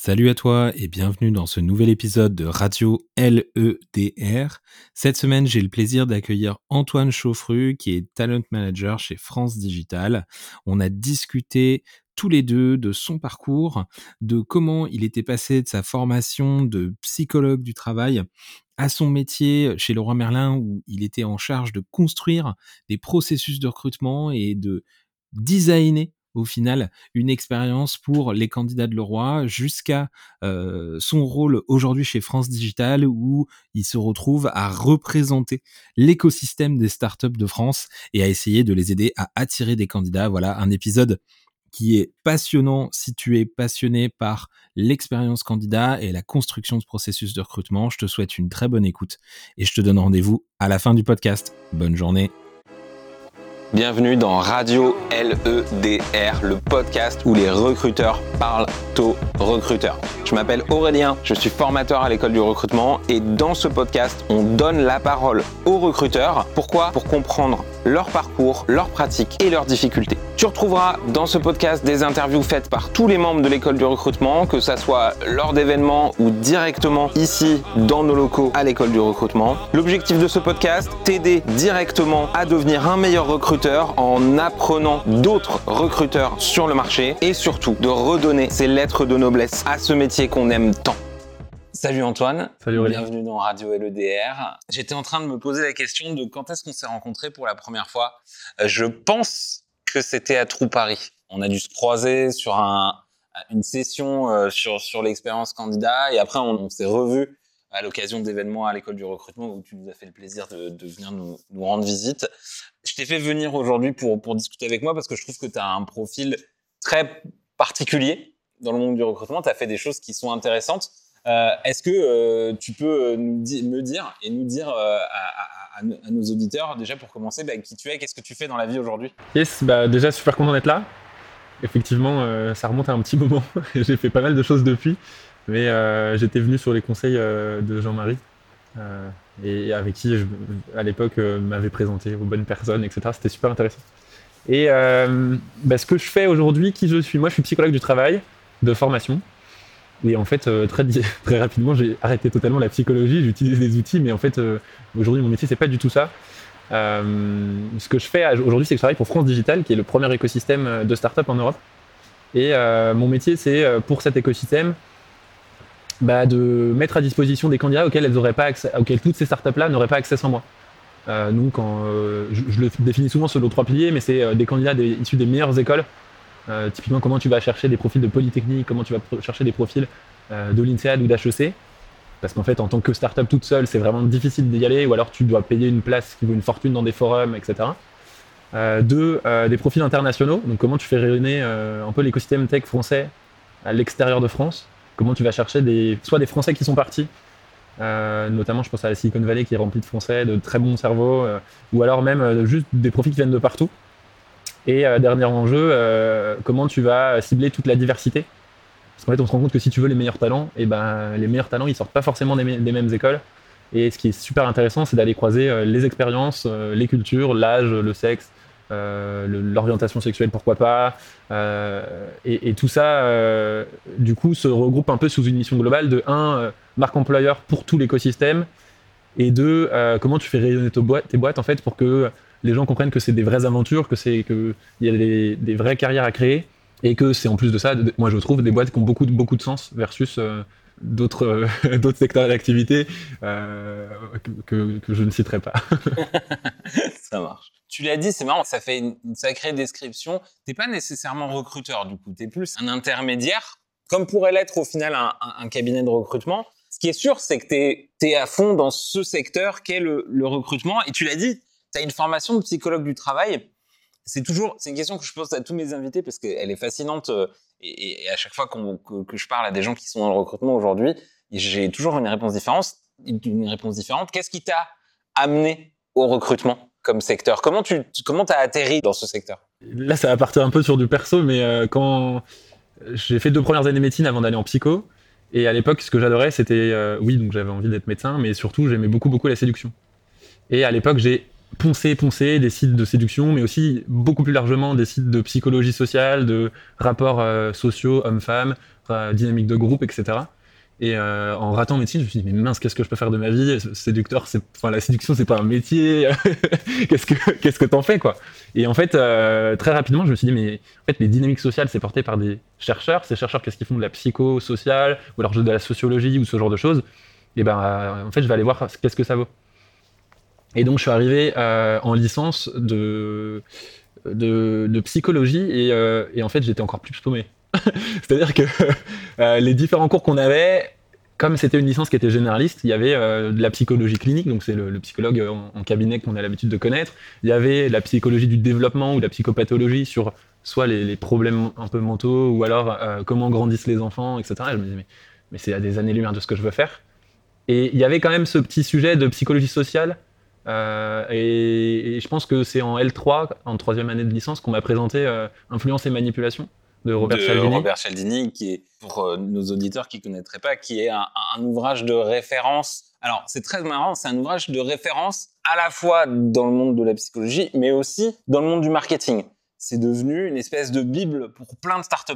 Salut à toi et bienvenue dans ce nouvel épisode de Radio LEDR. Cette semaine, j'ai le plaisir d'accueillir Antoine Chauffru qui est Talent Manager chez France Digital. On a discuté tous les deux de son parcours, de comment il était passé de sa formation de psychologue du travail à son métier chez Leroy Merlin où il était en charge de construire des processus de recrutement et de designer au final une expérience pour les candidats de Leroy jusqu'à son rôle aujourd'hui chez France Digital où il se retrouve à représenter l'écosystème des startups de France et à essayer de les aider à attirer des candidats. Voilà un épisode qui est passionnant si tu es passionné par l'expérience candidat et la construction de processus de recrutement. Je te souhaite une très bonne écoute et je te donne rendez-vous à la fin du podcast. Bonne journée. Bienvenue dans Radio LEDR, le podcast où les recruteurs parlent aux recruteurs. Je m'appelle Aurélien, je suis formateur à l'école du recrutement et dans ce podcast, on donne la parole aux recruteurs. Pourquoi? Pour comprendre leur parcours, leurs pratiques et leurs difficultés. Tu retrouveras dans ce podcast des interviews faites par tous les membres de l'école du recrutement, que ce soit lors d'événements ou directement ici dans nos locaux à l'école du recrutement. L'objectif de ce podcast, t'aider directement à devenir un meilleur recruteur en apprenant d'autres recruteurs sur le marché et surtout de redonner ces lettres de noblesse à ce métier qu'on aime tant. Salut Antoine. Salut Aurélien. Bienvenue dans Radio LEDR. J'étais en train de me poser la question de quand est-ce qu'on s'est rencontrés pour la première fois. Euh, je pense que c'était à Trou Paris. On a dû se croiser sur un, une session euh, sur, sur l'expérience candidat et après on, s'est revu à l'occasion d'événements à l'école du recrutement où tu nous as fait le plaisir de, venir nous, rendre visite. Je t'ai fait venir aujourd'hui pour, discuter avec moi parce que je trouve que tu as un profil très particulier dans le monde du recrutement. Tu as fait des choses qui sont intéressantes. Euh, est-ce que euh, tu peux me dire et nous dire euh, à, nos auditeurs, déjà pour commencer, bah, qui tu es, qu'est-ce que tu fais dans la vie aujourd'hui? Yes, bah déjà super content d'être là. Effectivement, ça remonte à un petit moment. J'ai fait pas mal de choses depuis, mais j'étais venu sur les conseils de Jean-Marie et avec qui, à l'époque, m'avait présenté aux bonnes personnes, etc. C'était super intéressant. Et bah, ce que je fais aujourd'hui, qui je suis Moi, je suis psychologue du travail de formation. Et en fait, euh, très, très rapidement, j'ai arrêté totalement la psychologie, j'utilise des outils, mais en fait, euh, aujourd'hui, mon métier, c'est pas du tout ça. Euh, ce que je fais aujourd'hui, c'est que je travaille pour France Digital, qui est le premier écosystème de start-up en Europe. Et mon métier, c'est pour cet écosystème bah, de mettre à disposition des candidats auxquels, elles auraient pas accès, auxquels toutes ces startups-là n'auraient pas accès sans moi. donc, je, je, le définis souvent selon trois piliers, mais c'est des candidats issus des meilleures écoles, euh, typiquement, comment tu vas chercher des profils de Polytechnique, comment tu vas chercher des profils euh, de l'INSEAD ou d'HEC. Parce qu'en fait, en tant que startup toute seule, c'est vraiment difficile d'y aller, ou alors tu dois payer une place qui vaut une fortune dans des forums, etc. Euh, deux, des profils internationaux. Donc, comment tu fais rayonner un peu l'écosystème tech français à l'extérieur de France Comment tu vas chercher des, soit des Français qui sont partis, notamment je pense à la Silicon Valley qui est remplie de Français, de très bons cerveaux, ou alors même juste des profils qui viennent de partout. Et euh, dernier enjeu, euh, comment tu vas cibler toute la diversité? Parce qu'en fait, on se rend compte que si tu veux les meilleurs talents, et eh ben, les meilleurs talents, ils sortent pas forcément des, mêmes écoles. Et ce qui est super intéressant, c'est d'aller croiser euh, les expériences, les cultures, l'âge, le sexe, l'orientation sexuelle, pourquoi pas. Et, et, tout ça, du coup, se regroupe un peu sous une mission globale de 1. marque employeur pour tout l'écosystème. Et deux, comment tu fais rayonner tes boîtes en fait pour que les gens comprennent que c'est des vraies aventures, que c'est que il y a des, vraies carrières à créer et que c'est en plus de ça, moi je trouve des boîtes qui ont beaucoup beaucoup de sens versus euh, d'autres euh, d'autres secteurs d'activité euh, que, je ne citerai pas. ça marche. Tu l'as dit, c'est marrant, ça fait une, sacrée description. T'es pas nécessairement recruteur du coup, es plus un intermédiaire, comme pourrait l'être au final un, cabinet de recrutement. Ce qui est sûr, c'est que tu es, à fond dans ce secteur qu'est le, recrutement. Et tu l'as dit, tu as une formation de psychologue du travail. C'est toujours, c'est une question que je pose à tous mes invités parce qu'elle est fascinante et, à chaque fois que, je parle à des gens qui sont dans le recrutement aujourd'hui, j'ai toujours une réponse différente. Une réponse différente. Qu'est-ce qui t'a amené au recrutement comme secteur? Comment tu comment as atterri dans ce secteur? Là, ça va partir un peu sur du perso, mais euh, quand j'ai fait deux premières années de médecine avant d'aller en psycho, et à l'époque, ce que j'adorais, c'était euh, oui, donc j'avais envie d'être médecin, mais surtout j'aimais beaucoup beaucoup la séduction. Et à l'époque, j'ai poncer, poncer des sites de séduction, mais aussi beaucoup plus largement des sites de psychologie sociale, de rapports euh, sociaux, hommes-femmes, dynamique de groupe, etc. Et euh, en ratant médecine, je me suis dit, mais mince, qu'est-ce que je peux faire de ma vie? Séducteur, c'est, enfin, la séduction, c'est pas un métier. qu'est-ce que qu'est-ce que t'en fais, quoi? Et en fait, euh, très rapidement, je me suis dit, mais en fait, les dynamiques sociales, c'est porté par des chercheurs. Ces chercheurs, qu'est-ce qu'ils font? De la psychosociale ou alors de la sociologie ou ce genre de choses Et ben, en fait, je vais aller voir qu'est-ce que ça vaut. Et donc, je suis arrivé euh, en licence de de, psychologie et, et en fait, j'étais encore plus paumé. C'est-à-dire que euh, les différents cours qu'on avait, comme c'était une licence qui était généraliste, il y avait euh, de la psychologie clinique, donc c'est le, psychologue en, cabinet qu'on a l'habitude de connaître. Il y avait la psychologie du développement ou la psychopathologie sur soit les, problèmes un peu mentaux ou alors euh, comment grandissent les enfants, etc. Et je me disais, mais, mais c'est à des années-lumière de ce que je veux faire. Et il y avait quand même ce petit sujet de psychologie sociale. Et, je pense que c'est en L3, en troisième année de licence, qu'on m'a présenté Influence et manipulation de Robert Cialdini. Robert Cialdini, qui est, pour euh, nos auditeurs qui ne connaîtraient pas, qui est un, ouvrage de référence. Alors, c'est très marrant, c'est un ouvrage de référence à la fois dans le monde de la psychologie, mais aussi dans le monde du marketing. C'est devenu une espèce de bible pour plein de start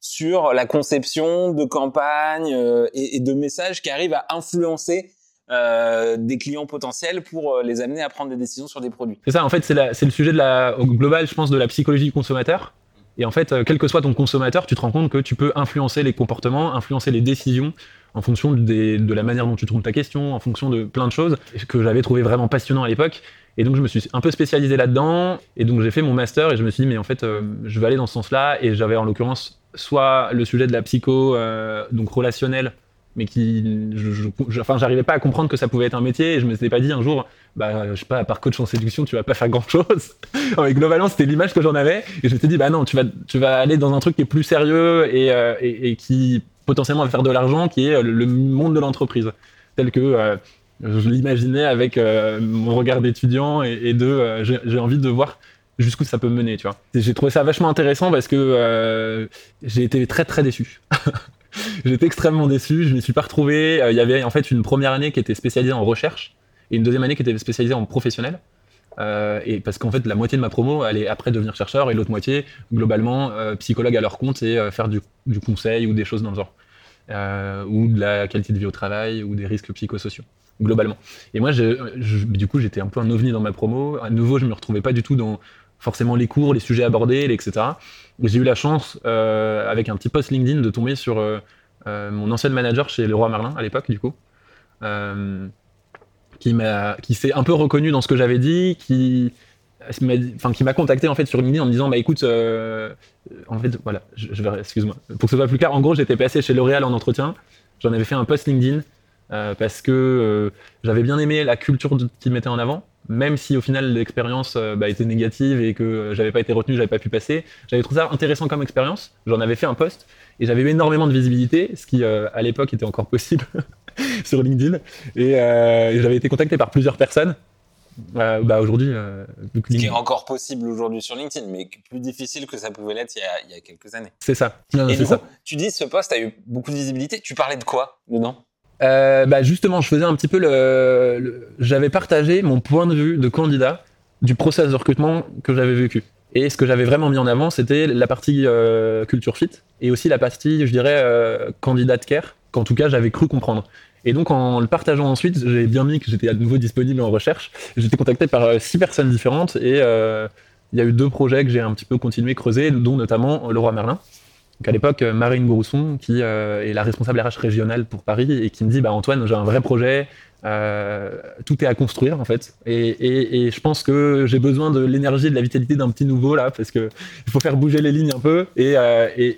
sur la conception de campagnes euh, et, de messages qui arrivent à influencer euh, des clients potentiels pour les amener à prendre des décisions sur des produits. C'est ça, en fait, c'est le sujet de la, global, je pense, de la psychologie du consommateur. Et en fait, euh, quel que soit ton consommateur, tu te rends compte que tu peux influencer les comportements, influencer les décisions en fonction de la manière dont tu trouves ta question, en fonction de plein de choses que j'avais trouvé vraiment passionnant à l'époque. Et donc je me suis un peu spécialisé là-dedans. Et donc j'ai fait mon master et je me suis dit mais en fait euh, je vais aller dans ce sens-là. Et j'avais en l'occurrence soit le sujet de la psycho, euh, donc relationnelle, mais qui, je, enfin, j'arrivais pas à comprendre que ça pouvait être un métier. Et je me suis pas dit un jour, bah, je sais pas, à part coach en séduction, tu vas pas faire grand chose. mais globalement, c'était l'image que j'en avais. Et je me suis dit, bah non, tu vas, tu vas aller dans un truc qui est plus sérieux et, euh, et, qui potentiellement va faire de l'argent, qui est le monde de l'entreprise, tel que euh, je l'imaginais avec euh, mon regard d'étudiant et, et de, j'ai envie de voir jusqu'où ça peut mener, tu vois. J'ai trouvé ça vachement intéressant parce que j'ai été très très déçu. J'étais extrêmement déçu, je m'y suis pas retrouvé. Il y avait en fait une première année qui était spécialisée en recherche et une deuxième année qui était spécialisée en professionnel. Euh, et parce qu'en fait, la moitié de ma promo allait après devenir chercheur et l'autre moitié, globalement, euh, psychologue à leur compte et euh, faire du, conseil ou des choses dans le genre. ou de la qualité de vie au travail ou des risques psychosociaux, globalement. Et moi, du coup, j'étais un peu un ovni dans ma promo. À nouveau, je me retrouvais pas du tout dans forcément les cours, les sujets abordés, etc. J'ai eu la chance, avec un petit post LinkedIn, de tomber sur mon ancien manager chez Leroy Merlin à l'époque, du coup qui m'a, qui s'est un peu reconnu dans ce que j'avais dit, qui m'a, contacté en fait sur LinkedIn en me disant bah écoute, euh, en fait voilà, je, vais, excuse-moi, pour que ce soit plus clair, en gros j'étais passé chez L'Oréal en entretien, j'en avais fait un post LinkedIn euh, parce que euh, j'avais bien aimé la culture qu'il mettait en avant, même si au final l'expérience bah, était négative et que j'avais pas été retenu, j'avais pas pu passer, j'avais trouvé ça intéressant comme expérience, j'en avais fait un post et j'avais eu énormément de visibilité, ce qui à l'époque était encore possible. sur LinkedIn. Euh, et, j'avais été contacté par plusieurs personnes. Euh, bah aujourd'hui, euh, ce qui est encore possible aujourd'hui sur LinkedIn, mais plus difficile que ça pouvait l'être il, y a quelques années. C'est ça. et du coup, tu dis ce poste a eu beaucoup de visibilité. Tu parlais de quoi dedans? Bah justement, je faisais un petit peu le, j'avais partagé mon point de vue de candidat du process de recrutement que j'avais vécu. Et ce que j'avais vraiment mis en avant, c'était la partie culture fit et aussi la partie, je dirais, candidat care qu'en tout cas j'avais cru comprendre. Et donc en le partageant ensuite, j'ai bien mis que j'étais à nouveau disponible en recherche. J'étais contacté par euh, six personnes différentes et euh, il y a eu deux projets que j'ai un petit peu continué creuser, dont notamment le roi Merlin. Donc à l'époque, euh, Marine Gourusson, qui est la responsable RH régionale pour Paris, et qui me dit bah, Antoine, j'ai un vrai projet, tout est à construire en fait. Et, je pense que j'ai besoin de l'énergie et de la vitalité d'un petit nouveau là, parce qu'il faut faire bouger les lignes un peu, et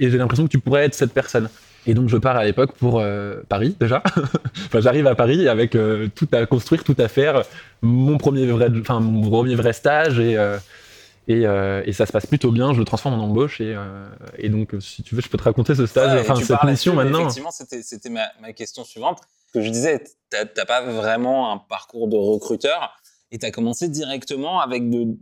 j'ai l'impression que tu pourrais être cette personne. Et donc je pars à l'époque pour euh, Paris déjà. enfin j'arrive à Paris avec euh, tout à construire, tout à faire, mon premier vrai, mon premier vrai stage et euh, et, ça se passe plutôt bien. Je le transforme en embauche et, et donc si tu veux je peux te raconter ce stage, enfin cette mission maintenant. Effectivement c'était ma, ma, question suivante. Que je disais t'as pas vraiment un parcours de recruteur et t'as commencé directement avec de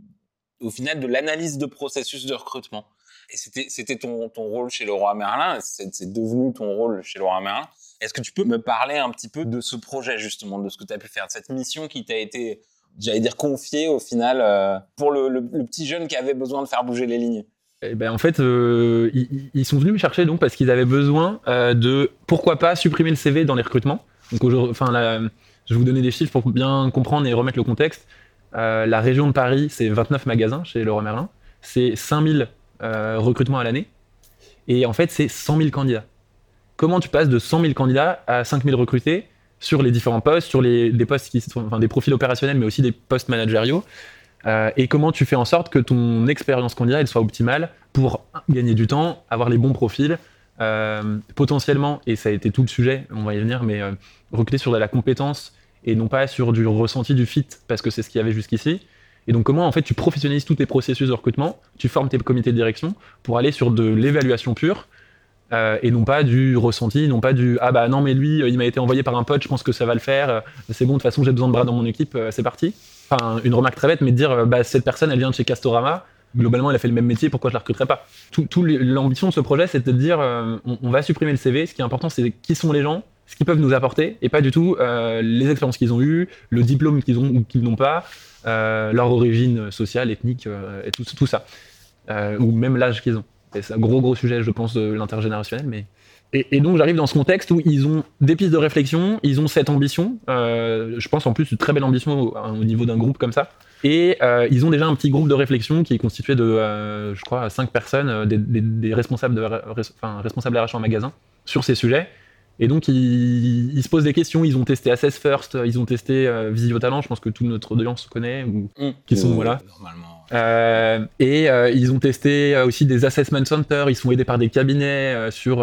au final de l'analyse de processus de recrutement. Et c'était ton, ton rôle chez le roi Merlin, c'est devenu ton rôle chez le roi Merlin. Est-ce que tu peux me parler un petit peu de ce projet, justement, de ce que tu as pu faire, de cette mission qui t'a été j'allais dire confié au final euh, pour le, petit jeune qui avait besoin de faire bouger les lignes eh ben, en fait, euh, ils, sont venus me chercher donc parce qu'ils avaient besoin euh, de pourquoi pas supprimer le CV dans les recrutements. Donc, enfin, je vais vous donner des chiffres pour bien comprendre et remettre le contexte. la région de Paris, c'est 29 magasins chez Leroy Merlin, c'est 5000 recrutements à l'année, et en fait, c'est 100 000 candidats. Comment tu passes de 100 000 candidats à 5 000 recrutés sur les différents postes, sur les, des postes qui sont, des profils opérationnels, mais aussi des postes managériaux. Euh, et comment tu fais en sorte que ton expérience candidat elle soit optimale pour gagner du temps, avoir les bons profils, euh, potentiellement, et ça a été tout le sujet, on va y venir, mais euh, recruter sur de la compétence et non pas sur du ressenti du fit, parce que c'est ce qu'il y avait jusqu'ici. Et donc comment en fait tu professionnalises tous tes processus de recrutement, tu formes tes comités de direction pour aller sur de l'évaluation pure euh, et non pas du ressenti, non pas du ah bah non mais lui euh, il m'a été envoyé par un pote, je pense que ça va le faire, euh, c'est bon de toute façon j'ai besoin de bras dans mon équipe, c'est parti. Enfin une remarque très bête, mais de dire bah cette personne elle vient de chez Castorama, globalement elle a fait le même métier, pourquoi je la recruterais pas? Tout, l'ambition de ce projet c'était de dire on, va supprimer le CV, ce qui est important c'est qui sont les gens, ce qu'ils peuvent nous apporter et pas du tout les expériences qu'ils ont eues, le diplôme qu'ils ont ou qu'ils n'ont pas, leur origine sociale, ethnique et tout ça, ou même l'âge qu'ils ont. C'est un gros gros sujet, je pense, de l'intergénérationnel. Mais... Et, donc j'arrive dans ce contexte où ils ont des pistes de réflexion, ils ont cette ambition, euh, je pense en plus une très belle ambition au, niveau d'un groupe comme ça. Et euh, ils ont déjà un petit groupe de réflexion qui est constitué de, euh, je crois, cinq personnes, des, responsables, de, enfin, responsables RH en magasin, sur ces sujets. Et donc, ils, se posent des questions. Ils ont testé Assess First, ils ont testé Visio Talent, je pense que toute notre audience connaît, ou mmh. qui sont, voilà. Normalement. Euh, et euh, ils ont testé euh, aussi des assessment centers, ils sont aidés par des cabinets sur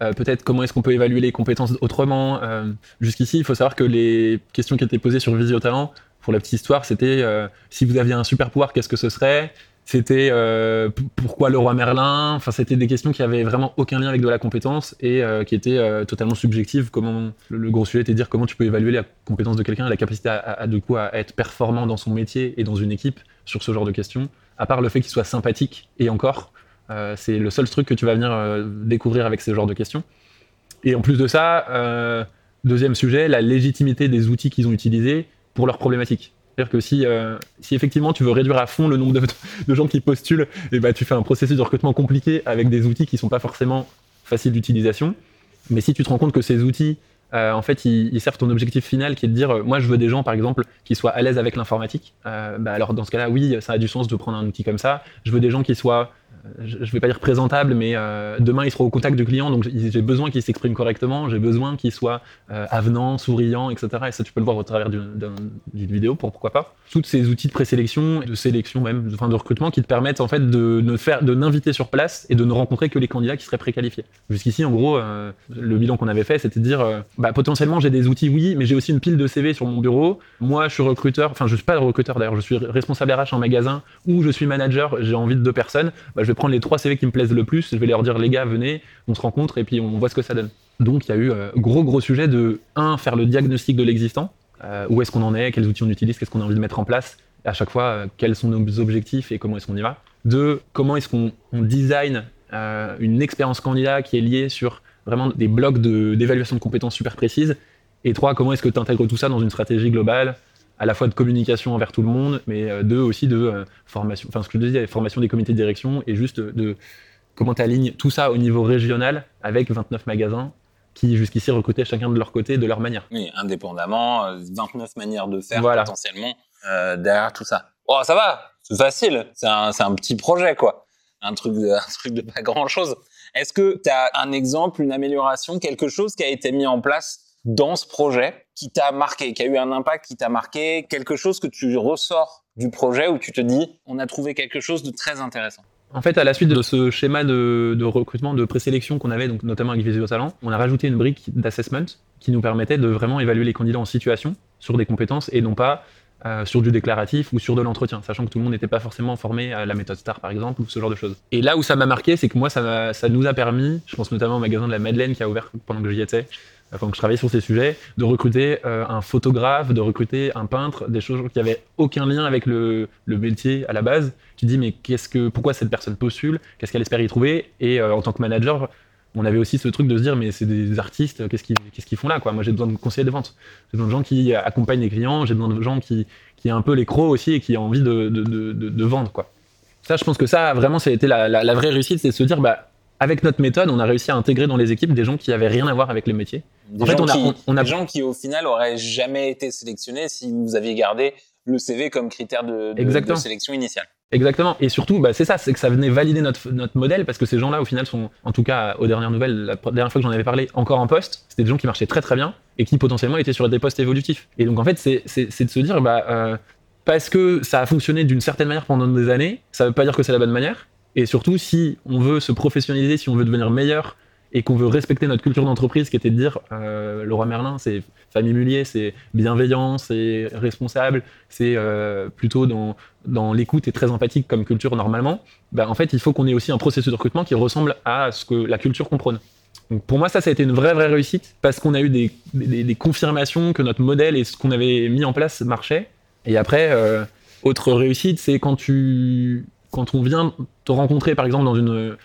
peut-être comment est-ce qu'on peut évaluer les compétences autrement. Jusqu'ici, il faut savoir que les questions qui étaient posées sur Visio Talent, pour la petite histoire, c'était si vous aviez un super pouvoir, qu'est-ce que ce serait? C'était pourquoi le roi Merlin? Enfin, c'était des questions qui avaient vraiment aucun lien avec de la compétence et qui étaient totalement subjectives. Comment le, gros sujet était de dire comment tu peux évaluer la compétence de quelqu'un, la capacité à, de coup à être performant dans son métier et dans une équipe sur ce genre de questions. À part le fait qu'il soit sympathique et encore, c'est le seul truc que tu vas venir découvrir avec ce genre de questions. Et en plus de ça, deuxième sujet, la légitimité des outils qu'ils ont utilisés pour leurs problématiques. C'est-à-dire que si, euh, si effectivement tu veux réduire à fond le nombre de, gens qui postulent, et eh ben, tu fais un processus de recrutement compliqué avec des outils qui ne sont pas forcément faciles d'utilisation. Mais si tu te rends compte que ces outils, euh, en fait, ils, servent ton objectif final qui est de dire, euh, moi je veux des gens par exemple qui soient à l'aise avec l'informatique, bah, alors dans ce cas-là, oui, ça a du sens de prendre un outil comme ça. Je veux des gens qui soient je ne vais pas dire présentable, mais euh, demain il sera au contact du client, donc j'ai besoin qu'il s'exprime correctement, j'ai besoin qu'il soit euh, avenant, souriant, etc. Et ça, tu peux le voir au travers d'une vidéo, pourquoi pas. Tous ces outils de présélection, de sélection même, de recrutement, qui te permettent en fait de ne n'inviter sur place et de ne rencontrer que les candidats qui seraient préqualifiés. Jusqu'ici, en gros, euh, le bilan qu'on avait fait, c'était de dire, bah, potentiellement j'ai des outils, oui, mais j'ai aussi une pile de CV sur mon bureau. Moi, je suis recruteur, enfin je suis pas recruteur d'ailleurs, je suis responsable RH en magasin ou je suis manager, j'ai envie de deux personnes. Bah, je vais prendre les trois CV qui me plaisent le plus, je vais leur dire les gars, venez, on se rencontre et puis on voit ce que ça donne. Donc il y a eu euh, gros gros sujet de un faire le diagnostic de l'existant, euh, où est-ce qu'on en est, quels outils on utilise, qu'est-ce qu'on a envie de mettre en place, à chaque fois euh, quels sont nos objectifs et comment est-ce qu'on y va. Deux, comment est-ce qu'on design une expérience candidat qui est liée sur vraiment des blocs d'évaluation de, compétences super précises. Et trois, comment est-ce que tu intègres tout ça dans une stratégie globale à la fois de communication envers tout le monde, mais euh, deux aussi de euh, formation, enfin ce que je disais, formation des comités de direction et juste de, comment tu alignes tout ça au niveau régional avec 29 magasins qui jusqu'ici recrutaient chacun de leur côté, de leur manière. Oui, indépendamment, 29 euh, manières de faire potentiellement derrière tout ça. Oh, ça va, c'est facile, c'est un, un, petit projet quoi, un truc de, un truc de pas grand chose. Est-ce que tu as un exemple, une amélioration, quelque chose qui a été mis en place dans ce projet? Qui t'a marqué, qui a eu un impact qui t'a marqué, quelque chose que tu ressors du projet où tu te dis on a trouvé quelque chose de très intéressant en fait, à la suite de ce schéma de, recrutement, de présélection qu'on avait, donc notamment avec Visio Talent, on a rajouté une brique d'assessment qui nous permettait de vraiment évaluer les candidats en situation sur des compétences et non pas euh, sur du déclaratif ou sur de l'entretien, sachant que tout le monde n'était pas forcément formé à la méthode STAR par exemple ou ce genre de choses. Et là où ça m'a marqué, c'est que moi ça, ça nous a permis, je pense notamment au magasin de la Madeleine qui a ouvert pendant que j'y étais, quand je travaillais sur ces sujets, de recruter euh, un photographe, de recruter un peintre, des choses qui n'avaient aucun lien avec le, métier à la base. Tu dis, mais qu'est-ce que, pourquoi cette personne postule? Qu'est-ce qu'elle espère y trouver? Et euh, en tant que manager, on avait aussi ce truc de se dire, mais c'est des artistes, qu'est-ce qu'ils qu'est-ce qu'ils font là Moi, j'ai besoin de conseillers de vente. J'ai besoin de gens qui accompagnent les clients, j'ai besoin de gens qui, qui ont un peu les crocs aussi et qui ont envie de, de, de, vendre. quoi. Ça, je pense que ça, vraiment, ça a été la, la, la vraie réussite, c'est de se dire, bah, avec notre méthode, on a réussi à intégrer dans les équipes des gens qui avaient rien à voir avec le métier. Des, En gens, fait, on a- qui, on- on a- des gens qui, au final, auraient jamais été sélectionnés si vous aviez gardé le CV comme critère de, de- Exactement. de sélection initiale. Exactement. Et surtout, bah, c'est ça, c'est que ça venait valider notre, notre modèle parce que ces gens-là, au final, sont, en tout cas, aux dernières nouvelles, la dernière fois que j'en avais parlé, encore en poste. C'était des gens qui marchaient très très bien et qui potentiellement étaient sur des postes évolutifs. Et donc, en fait, c'est de se dire, bah, euh, parce que ça a fonctionné d'une certaine manière pendant des années, ça veut pas dire que c'est la bonne manière. Et surtout, si on veut se professionnaliser, si on veut devenir meilleur et qu'on veut respecter notre culture d'entreprise qui était de dire euh, Leroy Merlin, c'est famille Mullier, c'est bienveillant, c'est responsable, c'est euh, plutôt dans, dans l'écoute et très empathique comme culture normalement, bah, en fait, il faut qu'on ait aussi un processus de recrutement qui ressemble à ce que la culture qu'on prône. Donc pour moi, ça, ça a été une vraie, vraie réussite parce qu'on a eu des, des, des confirmations que notre modèle et ce qu'on avait mis en place marchait. Et après, euh, autre réussite, c'est quand tu quand on vient te rencontrer, par exemple, dans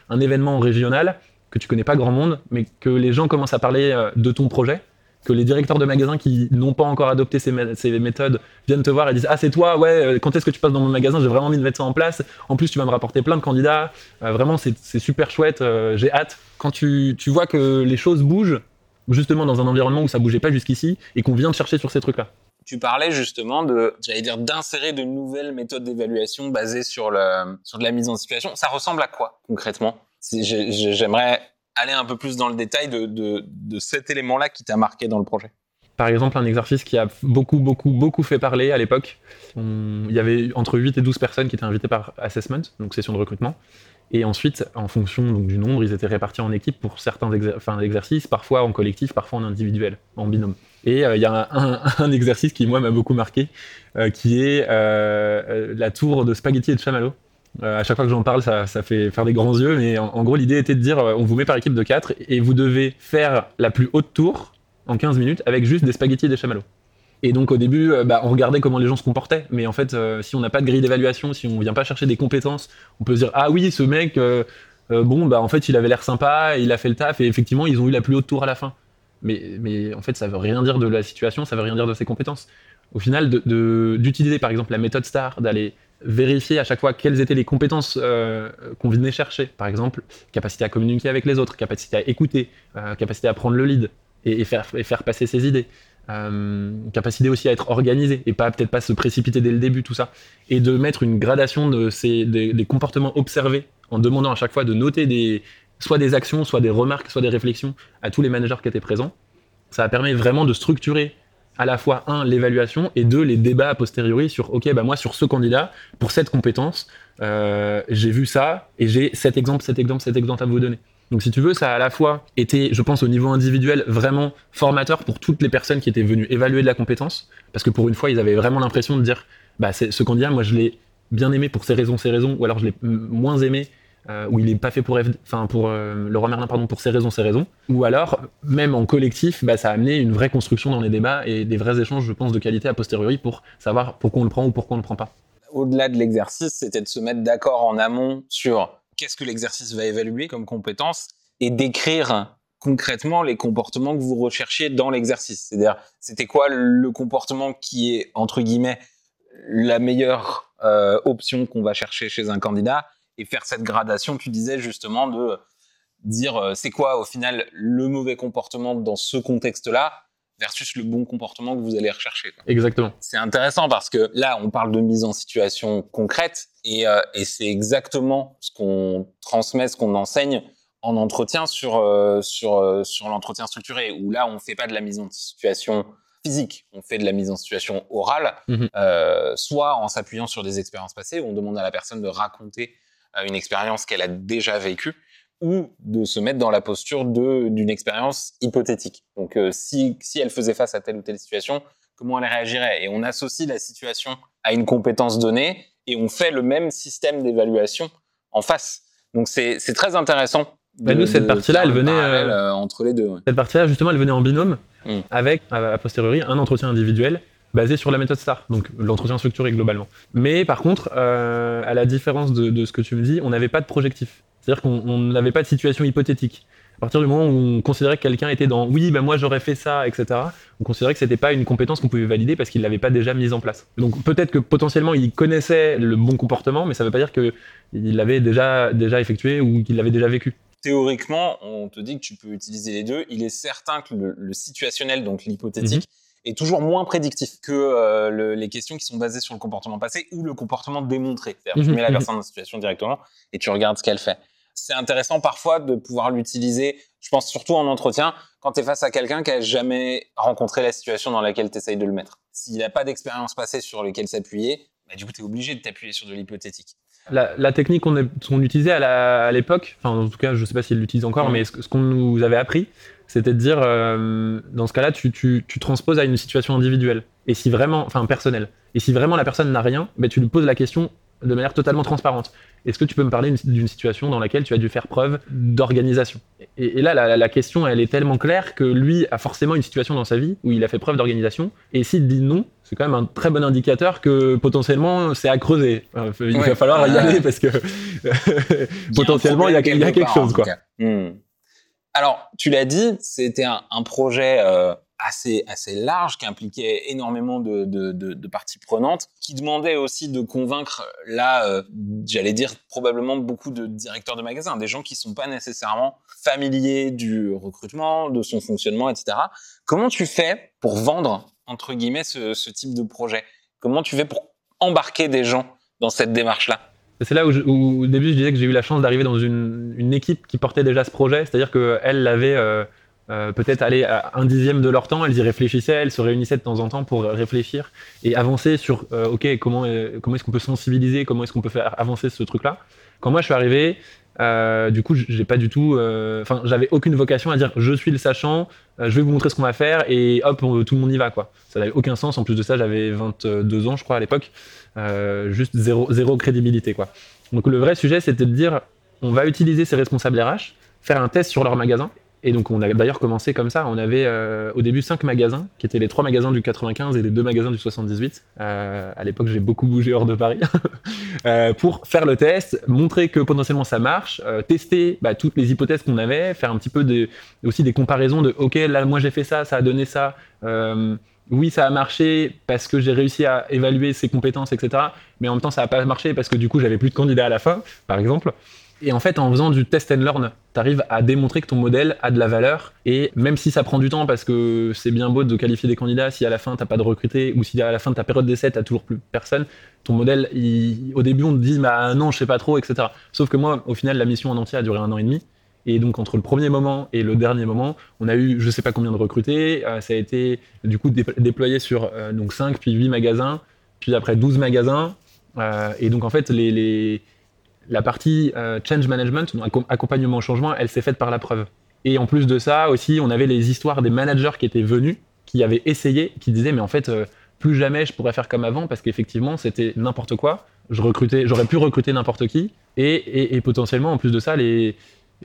un événement régional, que tu connais pas grand monde, mais que les gens commencent à parler euh, de ton projet, que les directeurs de magasins qui n'ont pas encore adopté ces, mé- ces méthodes viennent te voir et disent Ah, c'est toi, ouais, euh, quand est-ce que tu passes dans mon magasin? J'ai vraiment envie de mettre ça en place. En plus, tu vas me rapporter plein de candidats. Euh, vraiment, c'est super chouette, j'ai hâte. Quand tu, tu vois que les choses bougent, justement dans un environnement où ça bougeait pas jusqu'ici, et qu'on vient te chercher sur ces trucs-là. Tu parlais justement de, j'allais dire, d'insérer de nouvelles méthodes d'évaluation basées sur, le, sur de la mise en situation. Ça ressemble à quoi concrètement? J'aimerais aller un peu plus dans le détail de, de, cet élément-là qui t'a marqué dans le projet. Par exemple, un exercice qui a beaucoup, beaucoup, beaucoup fait parler à l'époque. Il y avait entre 8 et 12 personnes qui étaient invitées par assessment, donc session de recrutement. Et ensuite, en fonction donc, du nombre, ils étaient répartis en équipe pour certains exercices, parfois en collectif, parfois en individuel, en binôme. Et euh, il y a un, exercice qui, moi, m'a beaucoup marqué, euh, qui est euh, la tour de spaghetti et de chamallow. À chaque fois que j'en parle, ça, fait faire des grands yeux, mais en, gros, l'idée était de dire on vous met par équipe de 4 et vous devez faire la plus haute tour en 15 minutes avec juste des spaghettis et des chamallows. Et donc au début, bah, on regardait comment les gens se comportaient, mais en fait, si on n'a pas de grille d'évaluation, si on vient pas chercher des compétences, on peut se dire ah oui, ce mec, bon bah en fait, il avait l'air sympa, il a fait le taf, et effectivement, ils ont eu la plus haute tour à la fin. Mais, en fait, ça veut rien dire de la situation, ça veut rien dire de ses compétences. Au final, d'utiliser par exemple la méthode STAR, d'aller vérifier à chaque fois quelles étaient les compétences euh, qu'on venait chercher. Par exemple, capacité à communiquer avec les autres, capacité à écouter, euh, capacité à prendre le lead et, faire, passer ses idées. Euh, capacité aussi à être organisé et pas peut-être pas se précipiter dès le début, tout ça. Et de mettre une gradation de ces, des comportements observés en demandant à chaque fois de noter des, soit des actions, soit des remarques, soit des réflexions à tous les managers qui étaient présents. Ça permet vraiment de structurer à la fois un l'évaluation et deux les débats a posteriori sur ok bah moi sur ce candidat pour cette compétence euh, j'ai vu ça et j'ai cet exemple cet exemple cet exemple à vous donner donc si tu veux ça a à la fois été je pense au niveau individuel vraiment formateur pour toutes les personnes qui étaient venues évaluer de la compétence parce que pour une fois ils avaient vraiment l'impression de dire bah ce candidat moi je l'ai bien aimé pour ces raisons ces raisons ou alors je l'ai moins aimé euh, où il n'est pas fait pour, enfin pour euh, le Merlin pardon pour ces raisons ces raisons ou alors même en collectif bah, ça a amené une vraie construction dans les débats et des vrais échanges je pense de qualité a posteriori pour savoir pourquoi on le prend ou pourquoi on le prend pas Au-delà de l'exercice, c'était de se mettre d'accord en amont sur qu'est-ce que l'exercice va évaluer comme compétence et d'écrire concrètement les comportements que vous recherchiez dans l'exercice. C'est-à-dire, c'était quoi le comportement qui est, entre guillemets, la meilleure euh, option qu'on va chercher chez un candidat et faire cette gradation, tu disais justement, de dire euh, c'est quoi au final le mauvais comportement dans ce contexte-là versus le bon comportement que vous allez rechercher. quoi. exactement C'est intéressant parce que là, on parle de mise en situation concrète et, euh, et c'est exactement ce qu'on transmet, ce qu'on enseigne en entretien sur, euh, sur, euh, sur l'entretien structuré, où là, on ne fait pas de la mise en situation physique, on fait de la mise en situation orale, Mhm. soit en s'appuyant sur des expériences passées, où on demande à la personne de raconter une expérience qu'elle a déjà vécue, ou de se mettre dans la posture de- d'une expérience hypothétique. Donc, euh, si, si elle faisait face à telle ou telle situation, comment elle réagirait? Et on associe la situation à une compétence donnée et on fait le même système d'évaluation en face. Donc, c'est très intéressant. Bah, nous, cette partie-là, elle le venait, euh, euh, entre les deux. ouais. Cette partie-là, justement, elle venait en binôme Mm. avec, à, a posteriori, un entretien individuel basé sur la méthode STAR, donc l'entretien structuré globalement. Mais par contre, euh, à la différence de, de ce que tu me dis, on n'avait pas de projectif. C'est-à-dire qu'on on n'avait pas de situation hypothétique. À partir du moment où on considérait que quelqu'un était dans oui, ben moi j'aurais fait ça, etc., on considérait que c'était pas une compétence qu'on pouvait valider parce qu'il l'avait pas déjà mise en place. Donc peut-être que potentiellement il connaissait le bon comportement, mais ça veut pas dire qu'il l'avait déjà, déjà effectué ou qu'il l'avait déjà vécu. Théoriquement, on te dit que tu peux utiliser les deux. Il est certain que le, situationnel, donc l'hypothétique, mhm. Est toujours moins prédictif que euh, les questions qui sont basées sur le comportement passé ou le comportement démontré. C'est-à-dire, tu mhm. mets la personne dans la situation directement et tu regardes ce qu'elle fait c'est intéressant parfois de pouvoir l'utiliser, je pense surtout en entretien, quand tu es face à quelqu'un qui a jamais rencontré la situation dans laquelle tu essayes de le mettre. S'il n'a pas d'expérience passée sur laquelle s'appuyer, bah, du coup, tu es obligé de t'appuyer sur de l'hypothétique. La, technique qu'on utilisait à l'époque, enfin en tout cas, je ne sais pas s'il l'utilise encore, mais ce, qu'on nous avait appris, c'était de dire, euh, dans ce cas-là, tu, tu, transposes à une situation individuelle, et si vraiment, enfin personnelle. Et si vraiment la personne n'a rien, bah, tu lui poses la question de manière totalement transparente. Est-ce que tu peux me parler d'une situation dans laquelle tu as dû faire preuve d'organisation? Et, là, la, question, elle est tellement claire que lui a forcément une situation dans sa vie où il a fait preuve d'organisation. Et s'il dit non, c'est quand même un très bon indicateur que potentiellement c'est à creuser. il va falloir y aller parce que potentiellement il y a, quelque chose. Quoi. Hmm. Alors, tu l'as dit, c'était un, projet euh, assez assez large qui impliquait énormément de, parties prenantes, qui demandait aussi de convaincre là, euh, j'allais dire probablement beaucoup de directeurs de magasins, des gens qui sont pas nécessairement familiers du recrutement, de son fonctionnement, etc. Comment tu fais pour vendre entre guillemets ce, ce type de projet? Comment tu fais pour embarquer des gens dans cette démarche-là? C'est là où, au début je disais que j'ai eu la chance d'arriver dans une, une, équipe qui portait déjà ce projet, c'est-à-dire qu'elle l'avait euh, euh, peut-être aller à un dixième de leur temps, elles y réfléchissaient, elles se réunissaient de temps en temps pour réfléchir et avancer sur euh, ok comment comment est-ce qu'on peut sensibiliser, comment est-ce qu'on peut faire avancer ce truc-là. Quand moi je suis arrivé, du coup j'ai pas du tout, enfin j'avais aucune vocation à dire je suis le sachant, je vais vous montrer ce qu'on va faire et hop tout le monde y va quoi. Ça n'avait aucun sens. En plus de ça j'avais 22 ans je crois à l'époque, juste zéro zéro crédibilité quoi. Donc le vrai sujet c'était de dire on va utiliser ces responsables RH, faire un test sur leur magasin et donc on a d'ailleurs commencé comme ça. On avait euh, au début cinq magasins, qui étaient les trois magasins du 95 et les deux magasins du 78. Euh, à l'époque, j'ai beaucoup bougé hors de Paris euh, pour faire le test, montrer que potentiellement ça marche, tester bah, toutes les hypothèses qu'on avait, faire un petit peu aussi des comparaisons de OK, là moi j'ai fait ça, ça a donné ça. Oui, ça a marché parce que j'ai réussi à évaluer ses compétences, etc. Mais en même temps, ça n'a pas marché parce que du coup, j'avais plus de candidats à la fin, par exemple. Et en fait, en faisant du test and learn, tu arrives à démontrer que ton modèle a de la valeur. Et même si ça prend du temps, parce que c'est bien beau de qualifier des candidats, si à la fin t'as pas de recruter, ou si à la fin de ta période d'essai t'as toujours plus personne, ton modèle, au début on te dit, bah non, je sais pas trop, etc. Sauf que moi, au final, la mission en entier a duré un an et demi. Et donc entre le premier moment et le dernier moment, on a eu je sais pas combien de recrutés. Euh, ça a été du coup déployé sur euh, donc 5 puis 8 magasins, puis après 12 magasins. Euh, et donc en fait les la partie euh, change management, accompagnement au changement, elle s'est faite par la preuve. Et en plus de ça aussi, on avait les histoires des managers qui étaient venus, qui avaient essayé, qui disaient mais en fait euh, plus jamais je pourrais faire comme avant parce qu'effectivement c'était n'importe quoi. Je recrutais, j'aurais pu recruter n'importe qui et, potentiellement en plus de ça les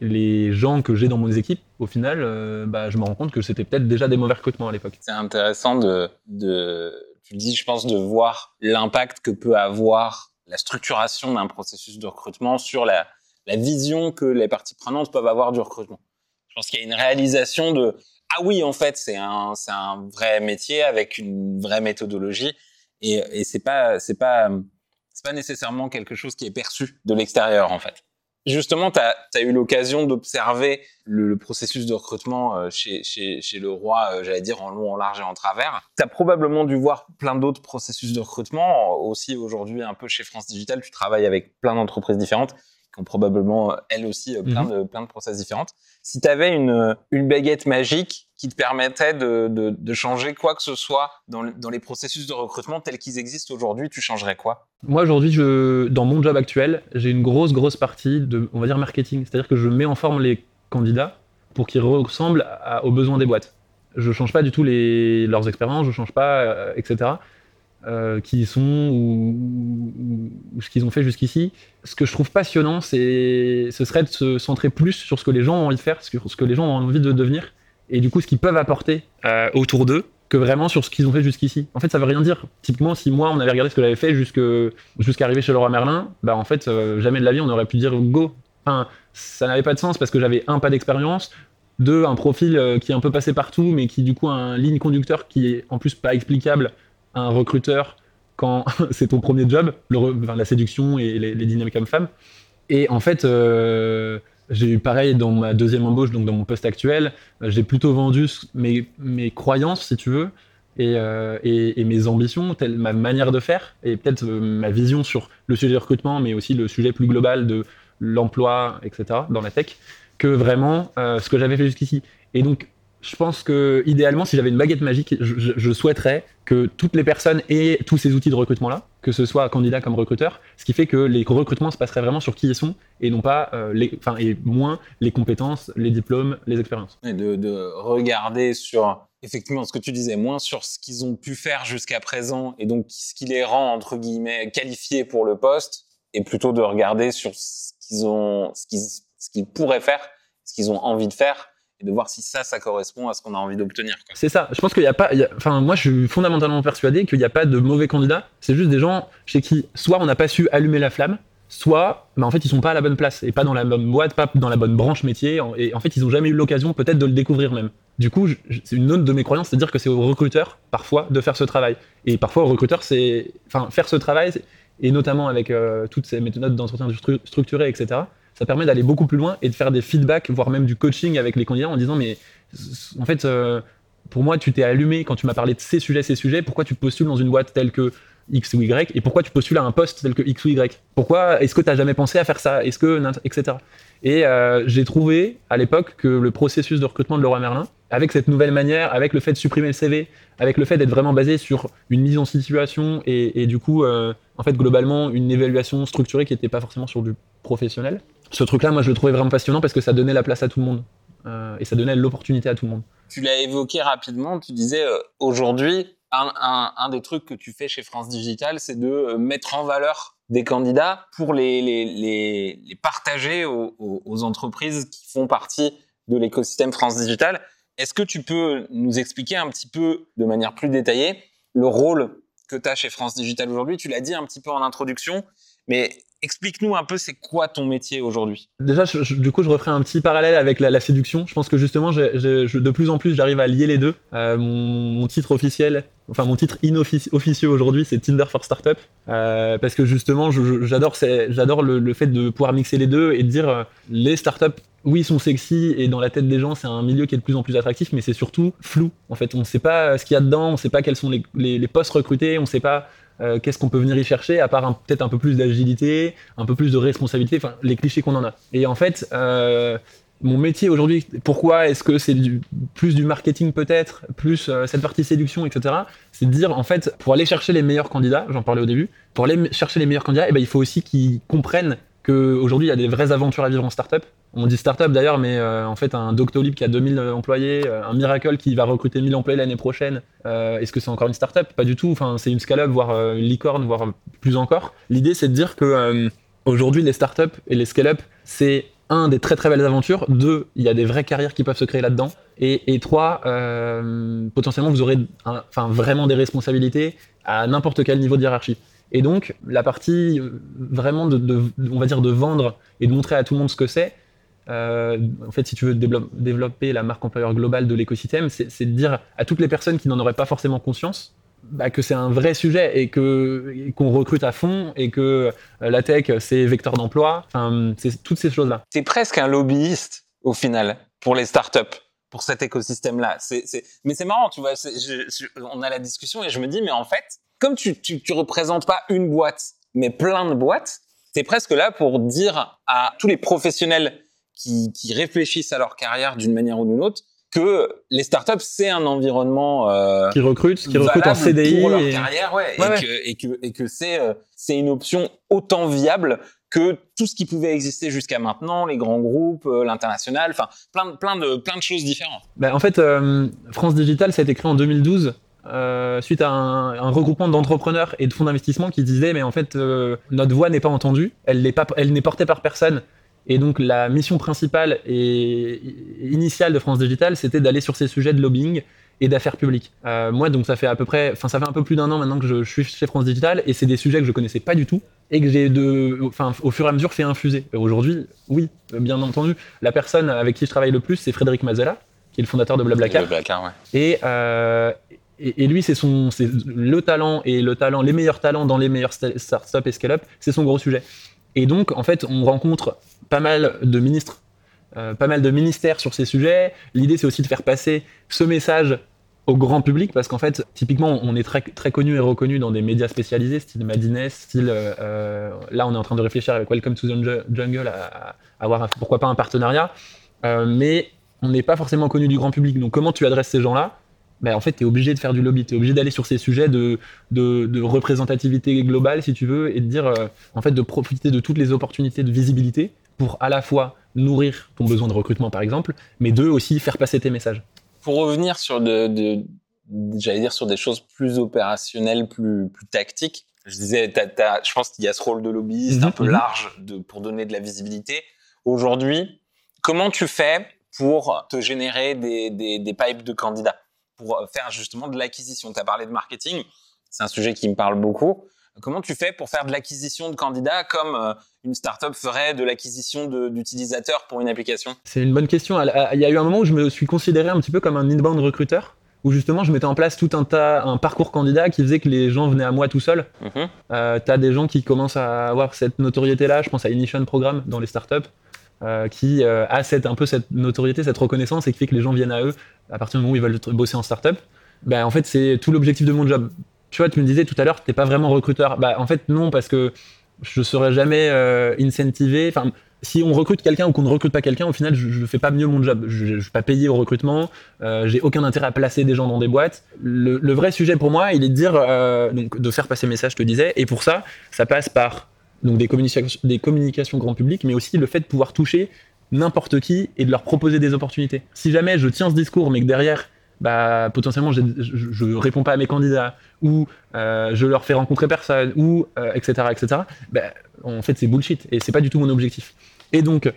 les gens que j'ai dans mon équipe, au final, euh, bah, je me rends compte que c'était peut-être déjà des mauvais recrutements à l'époque. C'est intéressant de, de, tu dis, je pense, de voir l'impact que peut avoir la structuration d'un processus de recrutement, sur la, la, vision que les parties prenantes peuvent avoir du recrutement. Je pense qu'il y a une réalisation de ah oui en fait c'est un c'est un vrai métier avec une vraie méthodologie et, et c'est pas c'est pas c'est pas nécessairement quelque chose qui est perçu de l'extérieur en fait. Justement, tu as, eu l'occasion d'observer le, processus de recrutement euh, chez, chez, chez le roi, euh, j'allais dire en long, en large et en travers. Tu as probablement dû voir plein d'autres processus de recrutement. Aussi aujourd'hui, un peu chez France Digital, tu travailles avec plein d'entreprises différentes qui ont probablement euh, elles aussi plein, mhm. de, plein de process différentes. Si tu avais une, une baguette magique qui te permettait de, changer quoi que ce soit dans, les processus de recrutement tels qu'ils existent aujourd'hui, tu changerais quoi? Moi aujourd'hui, dans mon job actuel, j'ai une grosse grosse partie de, on va dire marketing, c'est-à-dire que je mets en forme les candidats pour qu'ils ressemblent aux besoins des boîtes. Je change pas du tout les, leurs expériences, je change pas, euh, etc. Euh, qui sont ou, ce qu'ils ont fait jusqu'ici. Ce que je trouve passionnant, c'est, ce serait de se centrer plus sur ce que les gens ont envie de faire, que, ce que les gens ont envie de devenir, et du coup ce qu'ils peuvent apporter euh, autour d'eux, que vraiment sur ce qu'ils ont fait jusqu'ici. En fait, ça veut rien dire. Typiquement, si moi on avait regardé ce que j'avais fait jusqu'à arriver chez Leroy Merlin, bah en fait, euh, jamais de la vie on aurait pu dire go. Enfin, ça n'avait pas de sens parce que j'avais un pas d'expérience, deux un profil euh, qui est un peu passé partout, mais qui du coup a un ligne conducteur qui est en plus pas explicable à un recruteur quand c'est ton premier job, le re- enfin, la séduction et les, les dynamiques hommes-femmes. Et en fait, euh, j'ai eu pareil dans ma deuxième embauche, donc dans mon poste actuel, euh, j'ai plutôt vendu mes, mes croyances, si tu veux, et, euh, et- et mes ambitions, telle ma manière de faire, et peut-être euh, ma vision sur le sujet du recrutement, mais aussi le sujet plus global de l'emploi, etc., dans la tech, que vraiment ce que j'avais fait jusqu'ici. Et donc, je pense que idéalement, si j'avais une baguette magique, je- je souhaiterais que toutes les personnes aient tous ces outils de recrutement-là, que ce soit candidat comme recruteur, ce qui fait que les recrutements se passeraient vraiment sur qui ils sont et non pas euh, les, enfin et moins les compétences, les diplômes, les expériences. Et de, de regarder sur, effectivement, ce que tu disais, moins sur ce qu'ils ont pu faire jusqu'à présent et donc ce qui les rend, entre guillemets, qualifiés pour le poste, et plutôt de regarder sur ce qu'ils ont, ce qu'ils, ce qu'ils pourraient faire, ce qu'ils ont envie de faire, de voir si ça, ça correspond à ce qu'on a envie d'obtenir. C'est ça. Je pense qu'il n'y a pas. Enfin, moi, je suis fondamentalement persuadé qu'il n'y a pas de mauvais candidats. C'est juste des gens chez qui, soit on n'a pas su allumer la flamme, soit, bah, en fait, ils sont pas à la bonne place et pas dans la bonne boîte, pas dans la bonne branche métier. Et en fait, ils n'ont jamais eu l'occasion, peut-être, de le découvrir même. Du coup, c'est une autre de mes croyances, c'est de dire que c'est au recruteur, parfois, de faire ce travail. Et parfois, au recruteur, c'est. Enfin, faire ce travail, et notamment avec euh, toutes ces méthodes d'entretien stru- structuré, etc., ça permet d'aller beaucoup plus loin et de faire des feedbacks, voire même du coaching avec les candidats en disant, mais en fait, euh, pour moi, tu t'es allumé quand tu m'as parlé de ces sujets, ces sujets. Pourquoi tu postules dans une boîte telle que X ou Y et pourquoi tu postules à un poste tel que X ou Y? Pourquoi est-ce que tu n'as jamais pensé à faire ça? Est-ce que etc. Et euh, j'ai trouvé à l'époque que le processus de recrutement de Leroy Merlin, avec cette nouvelle manière, avec le fait de supprimer le CV, avec le fait d'être vraiment basé sur une mise en situation et, du coup, euh, en fait, globalement, une évaluation structurée qui n'était pas forcément sur du professionnel. Ce truc-là, moi, je le trouvais vraiment passionnant parce que ça donnait la place à tout le monde euh, et ça donnait l'opportunité à tout le monde. Tu l'as évoqué rapidement, tu disais euh, aujourd'hui, un, des trucs que tu fais chez France Digital, c'est de euh, mettre en valeur des candidats pour les, partager aux, aux entreprises qui font partie de l'écosystème France Digital. Est-ce que tu peux nous expliquer un petit peu, de manière plus détaillée, le rôle que tu as chez France Digital aujourd'hui? Tu l'as dit un petit peu en introduction, mais explique-nous un peu c'est quoi ton métier aujourd'hui? Déjà, je- du coup, je referai un petit parallèle avec la, séduction. Je pense que justement, je- de plus en plus, j'arrive à lier les deux. Euh, mon, titre officiel, enfin mon titre inofficieux aujourd'hui, c'est Tinder for Startup, euh, parce que justement, j'adore, le, fait de pouvoir mixer les deux et de dire euh, les startups. Oui, sont sexy et dans la tête des gens, c'est un milieu qui est de plus en plus attractif, mais c'est surtout flou. En fait, on ne sait pas ce qu'il y a dedans, on ne sait pas quels sont les postes recrutés, on ne sait pas euh, qu'est-ce qu'on peut venir y chercher, à part peut-être un peu plus d'agilité, un peu plus de responsabilité, enfin les clichés qu'on en a. Et en fait, euh, mon métier aujourd'hui, pourquoi est-ce que c'est plus du marketing peut-être, plus euh, cette partie séduction, etc. C'est de dire en fait, pour aller chercher les meilleurs candidats, j'en parlais au début, pour aller chercher les meilleurs candidats, eh ben, il faut aussi qu'ils comprennent qu'aujourd'hui il y a des vraies aventures à vivre en startup. On dit startup d'ailleurs, mais euh, en fait un Doctolib qui a 2000 employés, euh, un Miracle qui va recruter 1000 employés l'année prochaine, euh, est-ce que c'est encore une startup? Pas du tout. C'est une scale-up, voire une licorne, voire plus encore. L'idée, c'est de dire que aujourd'hui, les startups et les scale-up, c'est un des très très belles aventures. Deux, il y a des vraies carrières qui peuvent se créer là-dedans. Et, trois, potentiellement, vous aurez vraiment des responsabilités à n'importe quel niveau de hiérarchie. Et donc, la partie euh, vraiment de, on va dire, de vendre et de montrer à tout le monde ce que c'est. euh, en fait, si tu veux dévelop- développer la marque employeur globale de l'écosystème, c'est c'est de dire à toutes les personnes qui n'en auraient pas forcément conscience bah, que c'est un vrai sujet et que qu'on recrute à fond et que euh, la tech c'est vecteur d'emploi. Enfin, c'est toutes ces choses-là. es presque un lobbyiste au final pour les startups, pour cet écosystème-là. C'est, c'est... Mais c'est marrant, tu vois. c'est- on a la discussion et je me dis, mais en fait, comme tu, tu, tu représentes pas une boîte, mais plein de boîtes, tu es presque là pour dire à tous les professionnels qui, qui réfléchissent à leur carrière d'une manière ou d'une autre que les startups, c'est un environnement euh, Qui recrutent, qui recrutent en CDI. pour leur et- carrière, ouais, Ouais, et, ouais. que et que et que c'est euh, c'est une option autant viable que tout ce qui pouvait exister jusqu'à maintenant, les grands groupes, euh, l'international, enfin plein de plein de plein de choses différentes. Bah, en fait, France Digital, ça a été créé en 2012 euh, suite à un, un regroupement d'entrepreneurs et de fonds d'investissement qui disaient mais en fait euh, notre voix n'est pas entendue, elle n'est pas, elle n'est portée par personne. Et donc la mission principale et initiale de France Digital, c'était d'aller sur ces sujets de lobbying et d'affaires publiques. Euh, moi, donc ça fait à peu près, enfin ça fait un peu plus d'un an maintenant que je, je suis chez France Digital et c'est des sujets que je connaissais pas du tout et que j'ai de, enfin, au fur et à mesure fait infuser. Aujourd'hui, oui, bien entendu, la personne avec qui je travaille le plus, c'est Frédéric Mazella, qui est le fondateur de Blablacar. Blablacar, ouais. Et, euh, et, lui, c'est son, le talent et le talent, les meilleurs talents dans les meilleures sta- startups et scale-up, c'est son gros sujet. Et donc, en fait, on rencontre pas mal de ministres, euh, pas mal de ministères sur ces sujets. L'idée, c'est aussi de faire passer ce message au grand public parce qu'en fait, typiquement, on est très, très connu et reconnu dans des médias spécialisés, style Madines, style. euh, là, on est en train de réfléchir avec Welcome to the Jungle- à, avoir pourquoi pas un partenariat. Euh, mais on n'est pas forcément connu du grand public. Donc, comment tu adresses ces gens-là? Ben, En fait, tu es obligé de faire du lobby. Tu es obligé d'aller sur ces sujets de, de, de représentativité globale, si tu veux, et de dire, euh, en fait, de profiter de toutes les opportunités de visibilité pour à la fois nourrir ton besoin de recrutement, par exemple, mais deux, aussi faire passer tes messages. Pour revenir sur de, de j'allais dire sur des choses plus opérationnelles, plus, plus tactiques. Je disais, je pense qu'il y a ce rôle de lobbyiste Mhm, un peu mhm. large de, pour donner de la visibilité. Aujourd'hui, comment tu fais pour te générer des, des, des pipes de candidats, pour faire justement de l'acquisition Tu as parlé de marketing, c'est un sujet qui me parle beaucoup. Comment tu fais pour faire de l'acquisition de candidats comme euh, une startup ferait de l'acquisition d'utilisateurs pour une application? C'est une bonne question. Il y a eu un moment où je me suis considéré un petit peu comme un inbound recruteur, où justement je mettais en place tout un tas, un parcours candidat qui faisait que les gens venaient à moi tout seuls. Mhm. Euh, tu as des gens qui commencent à avoir cette notoriété-là, je pense à Ignition Programme dans les startups, euh, qui euh, a cette, un peu cette notoriété, cette reconnaissance et qui fait que les gens viennent à eux à partir du moment où ils veulent bosser en startup. Ben, en fait, c'est tout l'objectif de mon job. Tu vois, tu me disais tout à l'heure, tu n'es pas vraiment recruteur. Bah, en fait, non, parce que je ne serais jamais euh, incentivé. Enfin, si on recrute quelqu'un ou qu'on ne recrute pas quelqu'un, au final, je ne fais pas mieux mon job. Je ne suis pas payé au recrutement. Euh, j'ai aucun intérêt à placer des gens dans des boîtes. Le, le vrai sujet pour moi, il est de dire, euh, donc, de faire passer message, je te disais. Et pour ça, ça passe par donc, des, communications, des grand public, mais aussi le fait de pouvoir toucher n'importe qui et de leur proposer des opportunités. Si jamais je tiens ce discours, mais que derrière, bah, potentiellement, je, je réponds pas à mes candidats, ou euh, je leur fais rencontrer personne, ou euh, etc., etc., bah, en fait, c'est bullshit et c'est pas du tout mon objectif. Et donc,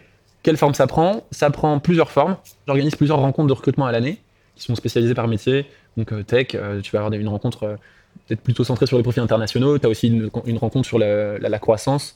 quelle forme ça prend? Ça prend plusieurs formes. J'organise plusieurs rencontres de recrutement à l'année qui sont spécialisées par métier. Donc, euh, tech, tu vas avoir une rencontre peut-être plutôt centrée sur les profils internationaux. Tu as aussi une, rencontre sur la, croissance.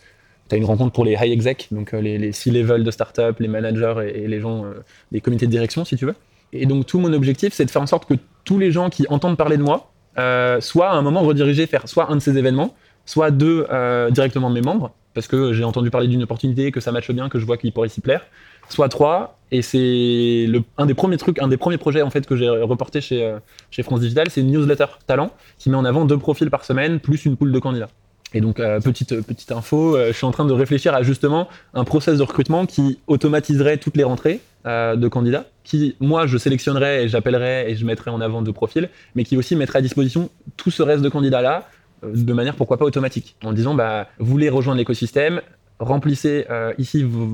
Tu as une rencontre pour les high exec, donc euh, les, les C-level de startup, les managers et, les gens euh, des comités de direction, si tu veux. Et donc, tout mon objectif, c'est de faire en sorte que tous les gens qui entendent parler de moi euh, soient à un moment redirigés vers soit un de ces événements, soit deux euh, directement mes membres, parce que j'ai entendu parler d'une opportunité, que ça matche bien, que je vois qu'il pourrait s'y plaire, soit trois, et c'est un des premiers trucs, un des premiers projets en fait que j'ai reporté chez, euh, chez France Digital, c'est une newsletter talent qui met en avant deux profils par semaine, plus une poule de candidats. Et donc, euh, petite, petite info, euh, je suis en train de réfléchir à justement un process de recrutement qui automatiserait toutes les rentrées euh, de candidats, qui, moi, je sélectionnerais et j'appellerais et je mettrais en avant deux profils, mais qui aussi mettrait à disposition tout ce reste de candidats-là euh, de manière pourquoi pas automatique, en disant, bah, vous voulez rejoindre l'écosystème, remplissez euh, ici vos,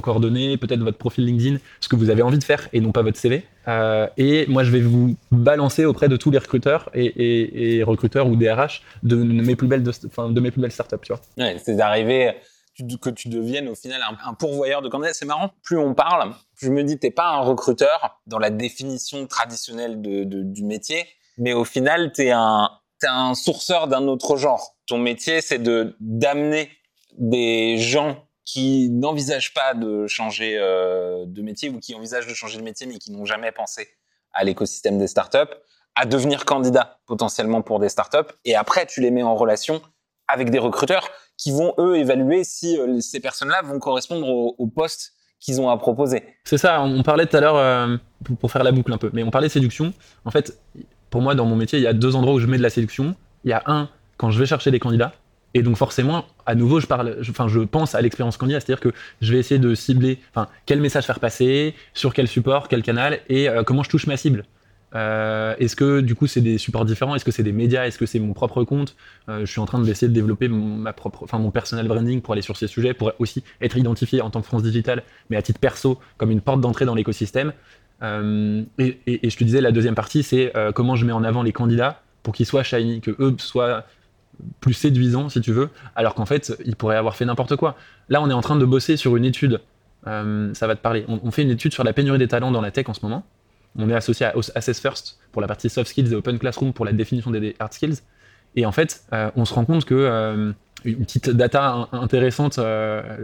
coordonnées, peut-être votre profil LinkedIn, ce que vous avez envie de faire et non pas votre CV. Euh, et moi, je vais vous balancer auprès de tous les recruteurs et, recruteurs ou DRH de, mes plus belles, de, de mes plus belles startups, tu c'est d'arriver tu- que tu deviennes au final un, un pourvoyeur de candidats. C'est marrant, plus on parle, plus je me dis t'es pas un recruteur dans la définition traditionnelle de, de- du métier, mais au final t'es un t'es un sourceur d'un autre genre. Ton métier c'est de d'amener des gens qui n'envisagent pas de changer euh, de métier ou qui envisagent de changer de métier mais qui n'ont jamais pensé à l'écosystème des startups à devenir candidats potentiellement pour des startups et après tu les mets en relation avec des recruteurs qui vont eux évaluer si euh, ces personnes-là vont correspondre au, au poste qu'ils ont à proposer. C'est ça, on parlait tout à l'heure, euh, pour, pour faire la boucle un peu, mais on parlait de séduction. En fait, pour moi, dans mon métier, il y a deux endroits où je mets de la séduction. Il y a un, quand je vais chercher des candidats, et donc forcément, à nouveau, je pense à l'expérience candidat, c'est-à-dire que je vais essayer de cibler, enfin, quel message faire passer, sur quel support, quel canal, et euh, comment je touche ma cible. Euh, est-ce que du coup c'est des supports différents? Est-ce que c'est des médias? Est-ce que c'est mon propre compte? Euh, Je suis en train d'essayer de développer mon, ma propre, enfin mon personal branding pour aller sur ces sujets, pour aussi être identifié en tant que France Digital, mais à titre perso comme une porte d'entrée dans l'écosystème. Et, et- je te disais la deuxième partie, c'est comment je mets en avant les candidats pour qu'ils soient shiny, que eux soient plus séduisants si tu veux, alors qu'en fait ils pourraient avoir fait n'importe quoi. Là, on est en train de bosser sur une étude. euh, ça va te parler. On, fait une étude sur la pénurie des talents dans la tech en ce moment. On est associé à Assess First pour la partie soft skills et Open Classroom pour la définition des hard skills. Et en fait, euh, on se rend compte que euh, une petite data intéressante,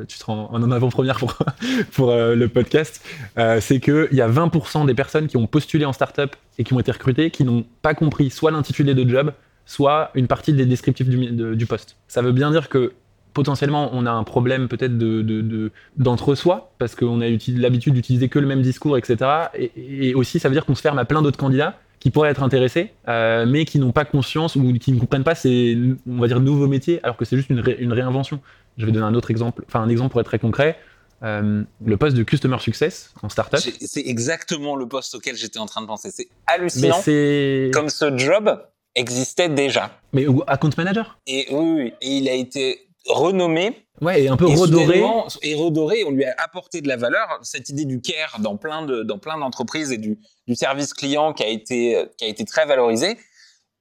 tu seras en, en avant-première pour, pour le podcast, c'est qu'il y a 20% des personnes qui ont postulé en startup et qui ont été recrutées qui n'ont pas compris soit l'intitulé de job, soit une partie des descriptifs du, du poste. Ça veut bien dire que potentiellement on a un problème peut-être de, d'entre-soi, parce qu'on a l'habitude d'utiliser que le même discours, etc. Et, aussi, ça veut dire qu'on se ferme à plein d'autres candidats qui pourraient être intéressés, euh, mais qui n'ont pas conscience ou qui ne comprennent pas ces, on va dire, nouveaux métiers, alors que c'est juste une, réinvention. Je vais donner un autre exemple, enfin un exemple pour être très concret. Euh, le poste de Customer Success en startup. C'est exactement le poste auquel j'étais en train de penser. C'est hallucinant. Comme ce job existait déjà. Mais account manager? Et oui, et il a été renommé. Ouais, et un peu redoré. Et redoré, on lui a apporté de la valeur. Cette idée du care dans plein de dans plein d'entreprises et du, du service client qui a été qui a été très valorisé.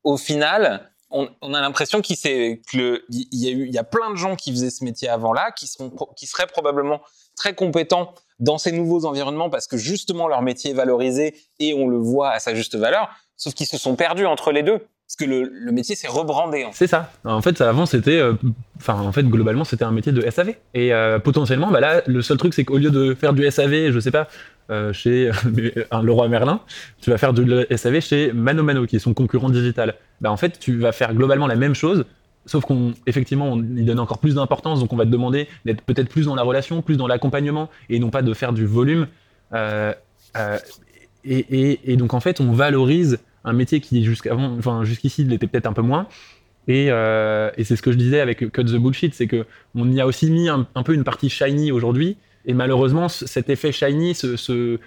Au final, on, on a l'impression qu'il s'est que il y a eu il y a plein de gens qui faisaient ce métier avant là, qui seront qui seraient probablement très compétents dans ces nouveaux environnements parce que justement leur métier est valorisé et on le voit à sa juste valeur. Sauf qu'ils se sont perdus entre les deux. Parce que le, métier s'est rebrandé. C'est ça. En fait, avant, c'était. Euh, enfin, en fait, globalement, c'était un métier de SAV. Et euh, potentiellement, bah là, le seul truc, c'est qu'au lieu de faire du SAV, je sais pas, euh, chez un Leroy Merlin, tu vas faire du SAV chez Mano Mano, qui est son concurrent digital. Bah, en fait, tu vas faire globalement la même chose, sauf qu'on effectivement on y donne encore plus d'importance donc on va te demander d'être peut-être plus dans la relation plus dans l'accompagnement et non pas de faire du volume et, donc en fait on valorise un métier qui jusqu'avant, enfin jusqu'ici, il était peut-être un peu moins. Et, euh, et c'est ce que je disais avec Cut the Bullshit, c'est que on y a aussi mis un, peu une partie shiny aujourd'hui. Et malheureusement, cet effet shiny, ce,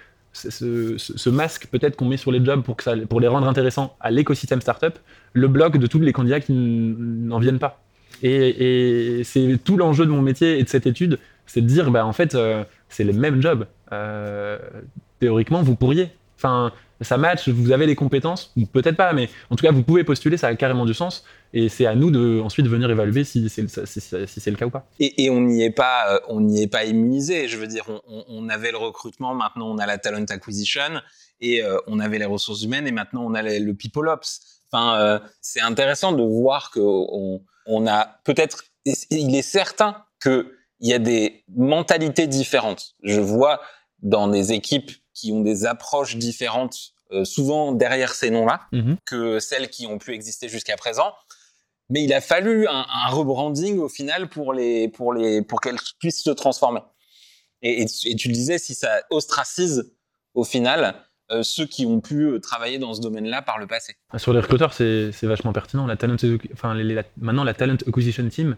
masque peut-être qu'on met sur les jobs pour, les rendre intéressants à l'écosystème startup, le bloque de tous les candidats qui n'en viennent pas. Et, c'est tout l'enjeu de mon métier et de cette étude, c'est de dire, bah, en fait, euh, c'est le même job. Euh, théoriquement, vous pourriez. Ça match, vous avez les compétences, peut-être pas, mais en tout cas, vous pouvez postuler, ça a carrément du sens. Et c'est à nous de ensuite venir évaluer si c'est le cas ou pas. Et, on n'y est pas, euh, on n'y est pas immunisé. Je veux dire, on, avait le recrutement, maintenant on a la talent acquisition, et euh, on avait les ressources humaines, et maintenant on a le people ops. Enfin, euh, c'est intéressant de voir que on, a peut-être, il est certain que il y a des mentalités différentes. Je vois dans des équipes qui ont des approches différentes euh, souvent derrière ces noms-là mhm. que celles qui ont pu exister jusqu'à présent. Mais il a fallu un, rebranding au final pour les pour les pour qu'elles puissent se transformer. Et, tu le disais, si ça ostracise au final euh, ceux qui ont pu euh, travailler dans ce domaine-là par le passé. Sur les recruteurs, c'est vachement pertinent. La talent, enfin, maintenant la talent acquisition team,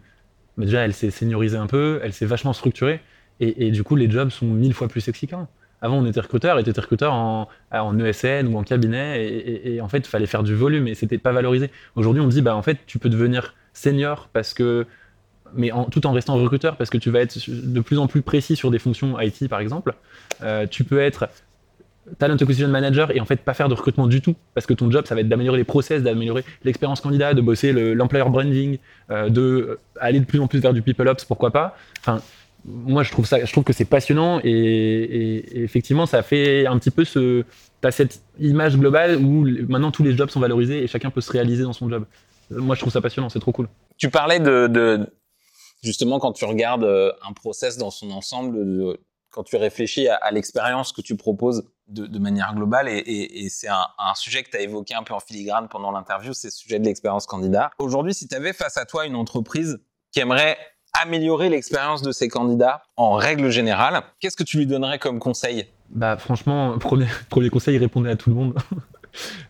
déjà, elle s'est seniorisée un peu, elle s'est vachement structurée, et, du coup, les jobs sont mille fois plus sexy qu'avant. Avant, on était recruteur, et était recruteur en, en, ESN ou en cabinet, et, en fait, il fallait faire du volume, et c'était pas valorisé. Aujourd'hui, on dit, bah, en fait, tu peux devenir senior parce que, mais tout en restant recruteur, parce que tu vas être de plus en plus précis sur des fonctions IT, par exemple. Euh, tu peux être talent acquisition manager et en fait pas faire de recrutement du tout parce que ton job ça va être d'améliorer les process, d'améliorer l'expérience candidat, de bosser l'employer branding, euh, de aller de plus en plus vers du people ops, pourquoi pas. Enfin, moi, je trouve ça, je trouve que c'est passionnant et, effectivement, ça fait un petit peu ce, t'as cette image globale où maintenant tous les jobs sont valorisés et chacun peut se réaliser dans son job. Moi, je trouve ça passionnant, c'est trop cool. Tu parlais de, justement quand tu regardes euh, un process dans son ensemble, quand tu réfléchis à, l'expérience que tu proposes de, manière globale, et, c'est un, un, sujet que tu as évoqué un peu en filigrane pendant l'interview, c'est le sujet de l'expérience candidat. Aujourd'hui, si tu avais face à toi une entreprise qui aimerait améliorer l'expérience de ses candidats en règle générale. Qu'est-ce que tu lui donnerais comme conseil? Bah franchement, premier, premier conseil, répondait à tout le monde.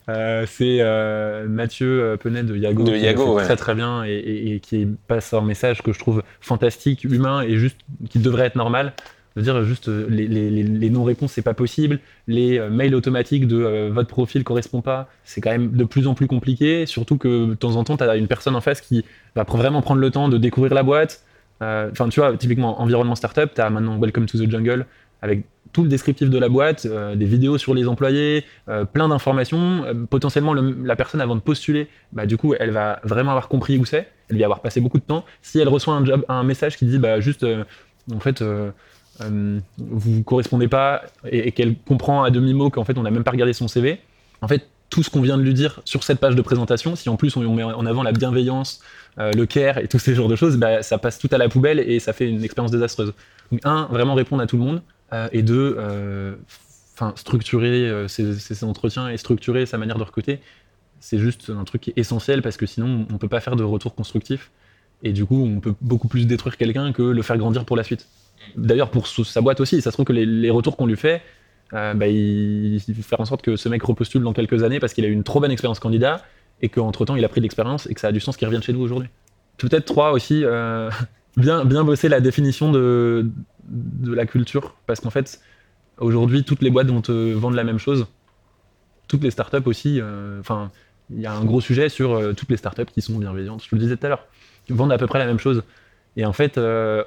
Euh, c'est euh, Mathieu euh, Penet de Yago, de Yago très très bien et, qui passe un message que je trouve fantastique, humain et juste qui devrait être normal. De dire juste les, les, les non-réponses c'est pas possible, les mails automatiques de votre profil correspond pas, c'est quand même de plus en plus compliqué, surtout que de temps en temps tu as une personne en face qui va vraiment prendre le temps de découvrir la boîte, enfin, tu vois, typiquement, environnement startup, tu as maintenant Welcome to the Jungle avec tout le descriptif de la boîte, euh, des vidéos sur les employés, euh, plein d'informations. potentiellement, la personne, avant de postuler, bah, du coup, elle va vraiment avoir compris où c'est. Elle va y avoir passé beaucoup de temps. Si elle reçoit un, job, un message qui dit, bah, juste, en fait, vous correspondez pas, et, et qu'elle comprend à demi-mot qu'en fait, on n'a même pas regardé son CV, en fait, tout ce qu'on vient de lui dire sur cette page de présentation, si en plus on met en avant la bienveillance, euh, le care et tous ces genres de choses, bah, ça passe tout à la poubelle et ça fait une expérience désastreuse. Donc un, vraiment répondre à tout le monde, euh, et deux, euh, structurer ses, entretiens et structurer sa manière de recruter, c'est juste un truc qui est essentiel parce que sinon on peut pas faire de retour constructif et du coup on peut beaucoup plus détruire quelqu'un que le faire grandir pour la suite. D'ailleurs pour sa boîte aussi, ça se trouve que les retours qu'on lui fait, euh, bah, il, il faire en sorte que ce mec repostule dans quelques années parce qu'il a eu une trop bonne expérience candidat et qu'entre temps il a pris de l'expérience et que ça a du sens qu'il revienne chez nous aujourd'hui. Peut-être trois aussi, euh, bien, bien bosser la définition de, de la culture parce qu'en fait aujourd'hui toutes les boîtes vont te vendre la même chose. Toutes les startups aussi, euh, enfin il y a un gros sujet sur toutes les startups qui sont bienveillantes. Je te le disais tout à l'heure, vendent à peu près la même chose. Et en fait,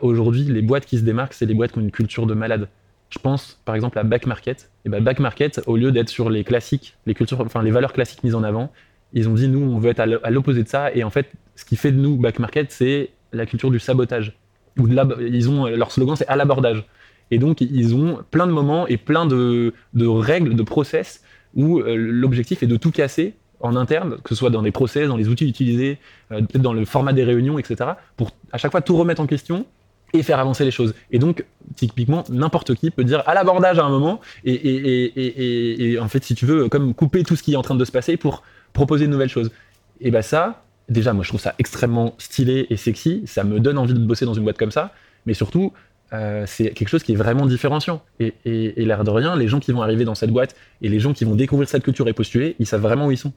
aujourd'hui, les boîtes qui se démarquent, c'est les boîtes qui ont une culture de malade je pense par exemple à Back Market. Et bah, Back Market, au lieu d'être sur les classiques, les valeurs classiques mises en avant, ils ont dit nous on veut être à l'opposé de ça. Et en fait, ce qui fait de nous Back Market, c'est la culture du sabotage. Ou de ils ont leur slogan c'est à l'abordage. Et donc ils ont plein de moments et plein de, de règles, de process où euh, l'objectif est de tout casser en interne, que ce soit dans les process, dans les outils utilisés, euh, peut-être dans le format des réunions, etc., pour à chaque fois tout remettre en question et faire avancer les choses. Et donc, typiquement, n'importe qui peut dire à l'abordage à un moment, et, et, et, et, en fait, si tu veux, comme couper tout ce qui est en train de se passer pour proposer de nouvelles choses. Et ben ça, déjà, moi, je trouve ça extrêmement stylé et sexy, ça me donne envie de bosser dans une boîte comme ça, mais surtout, euh, c'est quelque chose qui est vraiment différenciant. Et, et, l'air de rien, les gens qui vont arriver dans cette boîte et les gens qui vont découvrir cette culture et postuler, ils savent vraiment où ils sont.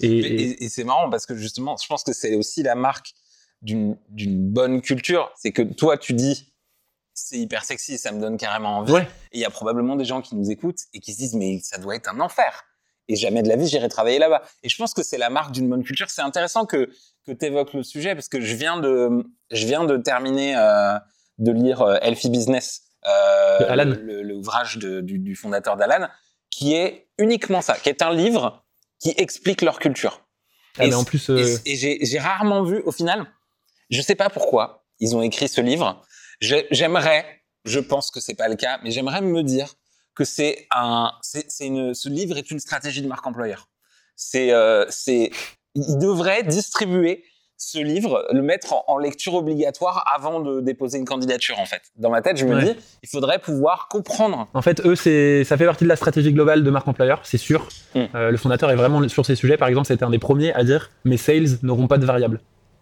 Et, c'est marrant parce que justement, je pense que c'est aussi la marque d'une bonne culture. C'est que toi, tu dis, c'est hyper sexy, ça me donne carrément envie. Et il y a probablement des gens qui nous écoutent et qui se disent, mais ça doit être un enfer. Et jamais de la vie, j'irai travailler là-bas. Et je pense que c'est la marque d'une bonne culture. C'est intéressant que, que tu évoques le sujet parce que je viens de, je viens de terminer euh, de lire euh, Healthy Business, euh, l'ouvrage du, du fondateur d'Alan, qui est uniquement ça, qui est un livre qui explique leur culture. Ah, et, en plus, euh, et j'ai rarement vu, au final, je sais pas pourquoi ils ont écrit ce livre. J'aimerais, je pense que c'est pas le cas, mais j'aimerais me dire que c'est un, c'est une, ce livre est une stratégie de marque employeur. C'est, euh, c'est, ils devraient distribuer ce livre, le mettre en, lecture obligatoire avant de déposer une candidature en fait. Dans ma tête, je me dis, il faudrait pouvoir comprendre. En fait, eux, c'est, ça fait partie de la stratégie globale de marque employeur, c'est sûr. Hmm. Euh, le fondateur est vraiment sur ces sujets. Par exemple, c'était un des premiers à dire, mes sales n'auront pas de variables.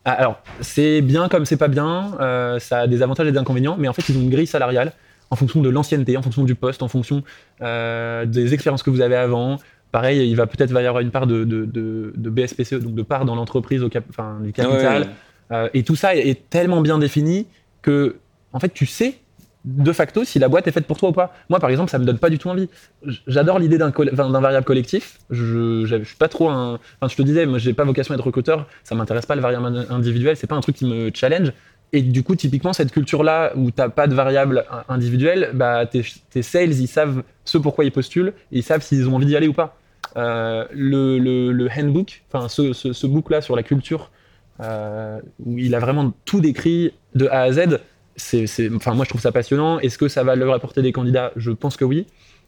Ah, alors, c'est bien comme c'est pas bien, euh, ça a des avantages et des inconvénients, mais en fait, ils ont une grille salariale en fonction de l'ancienneté, en fonction du poste, en fonction euh, des expériences que vous avez avant. Pareil, il va peut-être y avoir une part de, de, BSPCE, donc de part dans l'entreprise, au enfin, du capital. Euh, et tout ça est tellement bien défini que, en fait, tu sais de facto si la boîte est faite pour toi ou pas. Moi, par exemple, ça me donne pas du tout envie. J'adore l'idée d'un variable collectif. Je, je, suis pas trop un. Enfin, je te disais, moi, j'ai pas vocation à être recruteur. Ça m'intéresse pas le variable individuel. C'est pas un truc qui me challenge. Et du coup, typiquement, cette culture-là où t'as pas de variable individuelle, bah, tes, sales, ils savent ce pourquoi ils postulent et ils savent s'ils ont envie d'y aller ou pas. Euh, le, handbook, enfin, ce, ce, book-là sur la culture, euh, où il a vraiment tout décrit de A à Z, enfin, moi je trouve ça passionnant. Est-ce que ça va leur apporter des candidats? Je pense que oui.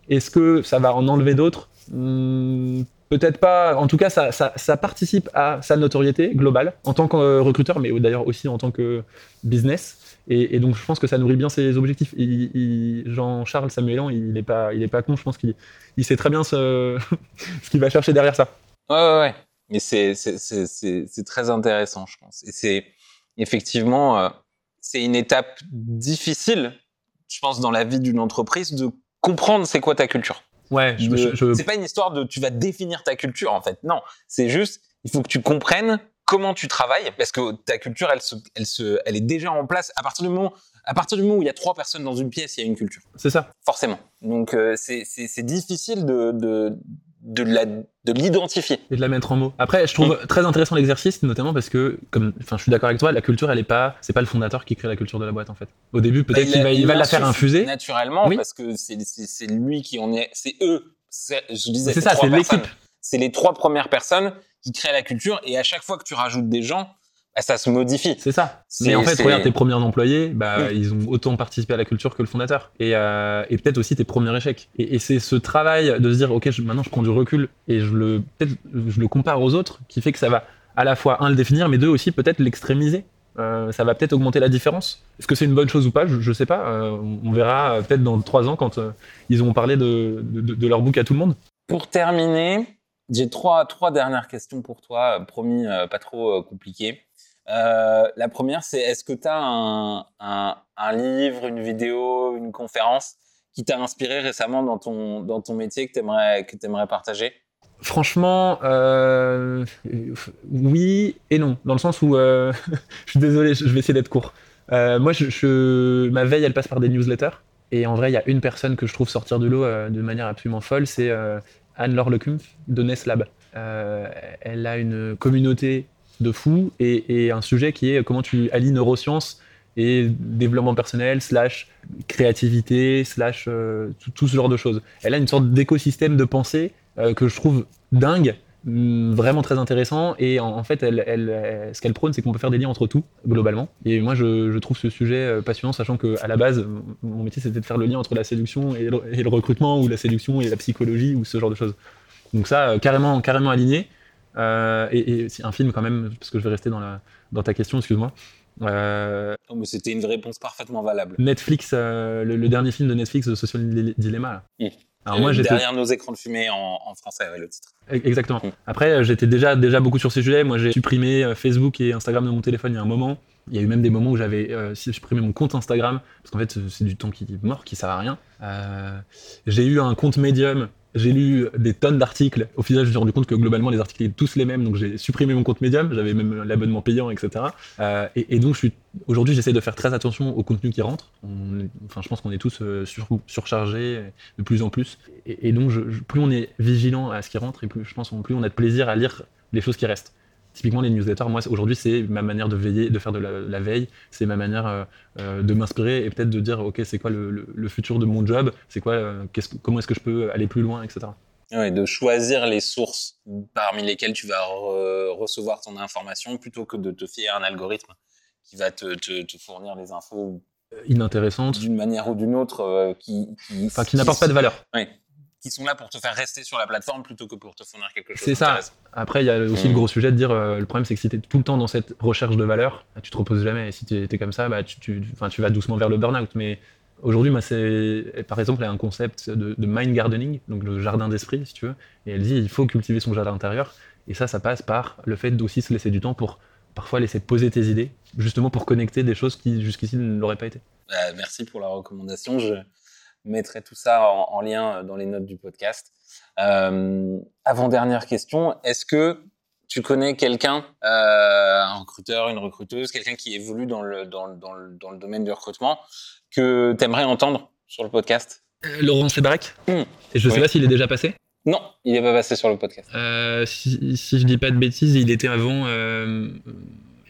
Est-ce que ça va en enlever d'autres? Hmm, Peut-être pas. En tout cas, ça, participe à sa notoriété globale en tant que recruteur, mais d'ailleurs aussi en tant que business. Et, donc, je pense que ça nourrit bien ses objectifs. Jean-Charles Samuelan, il n'est pas, pas con. Je pense qu'il il sait très bien ce, ce qu'il va chercher derrière ça. Ouais, ouais, ouais. Mais c'est, c'est, très intéressant, je pense. Et c'est effectivement. C'est une étape difficile, je pense, dans la vie d'une entreprise de comprendre c'est quoi ta culture. Ouais, je, je... c'est pas une histoire de tu vas définir ta culture en fait. Non, c'est juste il faut que tu comprennes comment tu travailles parce que ta culture elle se, elle se, elle est déjà en place à partir du moment à partir du moment où il y a trois personnes dans une pièce, il y a une culture. C'est ça. Forcément. Donc euh, c'est difficile de, de, de la de l'identifier et de la mettre en mots. Après, je trouve mm. très intéressant l'exercice, notamment parce que, comme, enfin, je suis d'accord avec toi, la culture, elle est pas, c'est pas le fondateur qui crée la culture de la boîte en fait. Au début, peut-être bah, qu'il va, il va la faire infuser naturellement, parce que c'est lui qui en est, c'est eux. Je disais, c'est ça, c'est l'équipe. C'est les trois premières personnes qui créent la culture, et à chaque fois que tu rajoutes des gens, ça se modifie. C'est ça. Mais en fait, regarde tes premiers employés, bah, Oui. ils ont autant participé à la culture que le fondateur. Et, euh, et peut-être aussi tes premiers échecs. Et, et c'est ce travail de se dire, ok, je- maintenant je prends du recul et je le, peut-être je le compare aux autres, qui fait que ça va à la fois, un, le définir, mais deux, aussi peut-être l'extrémiser. Euh, ça va peut-être augmenter la différence. Est-ce que c'est une bonne chose ou pas? Je, je sais pas. Euh, on verra peut-être dans trois ans quand ils auront parlé de, de, de leur book à tout le monde. Pour terminer, j'ai trois, trois dernières questions pour toi, promis, pas trop compliquées. Euh, la première, c'est est-ce que tu as un, livre, une vidéo, une conférence qui t'a inspiré récemment dans ton, dans ton métier que tu aimerais, aimerais partager? Franchement, euh, oui et non, dans le sens où euh, je suis désolé, je vais essayer d'être court. Moi, ma veille, elle passe par des newsletters. Et en vrai, il y a une personne que je trouve sortir du lot de manière absolument folle, c'est Anne-Laure Lecumpf de Neslab. Elle a une communauté de fous et, un sujet qui est comment tu allies neurosciences et développement personnel, slash créativité, slash euh, tout, ce genre de choses. Elle a une sorte d'écosystème de pensée euh, que je trouve dingue, hum, vraiment très intéressant. Et en, fait, elle, elle- ce qu'elle prône, c'est qu'on peut faire des liens entre tout, globalement. Et moi, je, trouve ce sujet euh, passionnant, sachant qu'à la base, mon métier, c'était de faire le lien entre la séduction et le, et le recrutement, ou la séduction et la psychologie, ou ce genre de choses. Donc ça, euh, carrément, carrément aligné. Euh, et et un film quand même, parce que je vais rester dans, la, dans ta question, excuse-moi. Euh, Oh, mais C'était une réponse parfaitement valable. Netflix, euh, le, le dernier film de Netflix, The Social Dile- Dilemma. là. Mm. Alors moi, Euh, Derrière nos écrans de fumée en, en français, ouais, le titre. Exactement. Mm. Après, j'étais déjà, déjà beaucoup sur ces sujets. Moi, j'ai supprimé Facebook et Instagram de mon téléphone il y a un moment. Il y a eu même des moments où j'avais euh, supprimé mon compte Instagram, parce qu'en fait, c'est du temps qui est mort, qui sert à rien. J'ai eu un compte Medium. J'ai lu des tonnes d'articles. Au final, je me suis rendu compte que globalement, les articles étaient tous les mêmes. Donc, j'ai supprimé mon compte Medium. J'avais même l'abonnement payant, etc. Euh, et, donc, aujourd'hui, j'essaie de faire très attention au contenu qui rentre. Enfin, je pense qu'on est tous euh, sur- surchargés de plus en plus. Et, donc, plus on est vigilant à ce qui rentre, et plus je pense plus on a de plaisir à lire les choses qui restent. Typiquement, les newsletters, moi, aujourd'hui, c'est ma manière de veiller, de faire de la, la veille. C'est ma manière euh, euh, de m'inspirer et peut-être de dire, ok, c'est quoi le, le- le futur de mon job C'est quoi euh, Comment est-ce que je peux aller plus loin, etc. Ouais, de choisir les sources parmi lesquelles tu vas re- recevoir ton information plutôt que de te fier à un algorithme qui va te, te- te fournir les infos Inintéressante, d'une manière ou d'une autre euh, qui, qui, enfin, qui n'apporte pas de valeur. Ouais. Qui sont là pour te faire rester sur la plateforme plutôt que pour te fournir quelque chose. C'est ça. Après, il y a aussi Mm. le gros sujet de dire euh, le problème, c'est que si tu es tout le temps dans cette recherche de valeur, bah, tu te reposes jamais. Et si tu es, comme ça, bah, tu, tu, enfin, tu vas doucement vers le burn-out. Mais aujourd'hui, moi, c'est par exemple, il y a un concept de, de mind gardening, donc le jardin d'esprit, si tu veux. Et elle dit il faut cultiver son jardin intérieur. Et ça, ça passe par le fait d'aussi se laisser du temps pour parfois laisser poser tes idées, justement pour connecter des choses qui jusqu'ici ne l'auraient pas été. Bah, merci pour la recommandation. Je mettrai tout ça en, en lien euh, dans les notes du podcast. Euh, avant-dernière question, est-ce que tu connais quelqu'un, euh, un recruteur, une recruteuse, quelqu'un qui évolue dans le, dans, le- dans le, dans le domaine du recrutement, que tu aimerais entendre sur le podcast? Laurent Sébarek? Mm. Et je sais Oui. pas s'il est déjà passé? Non, il n'est pas passé sur le podcast. Euh, si, si je dis pas de bêtises, il était avant euh,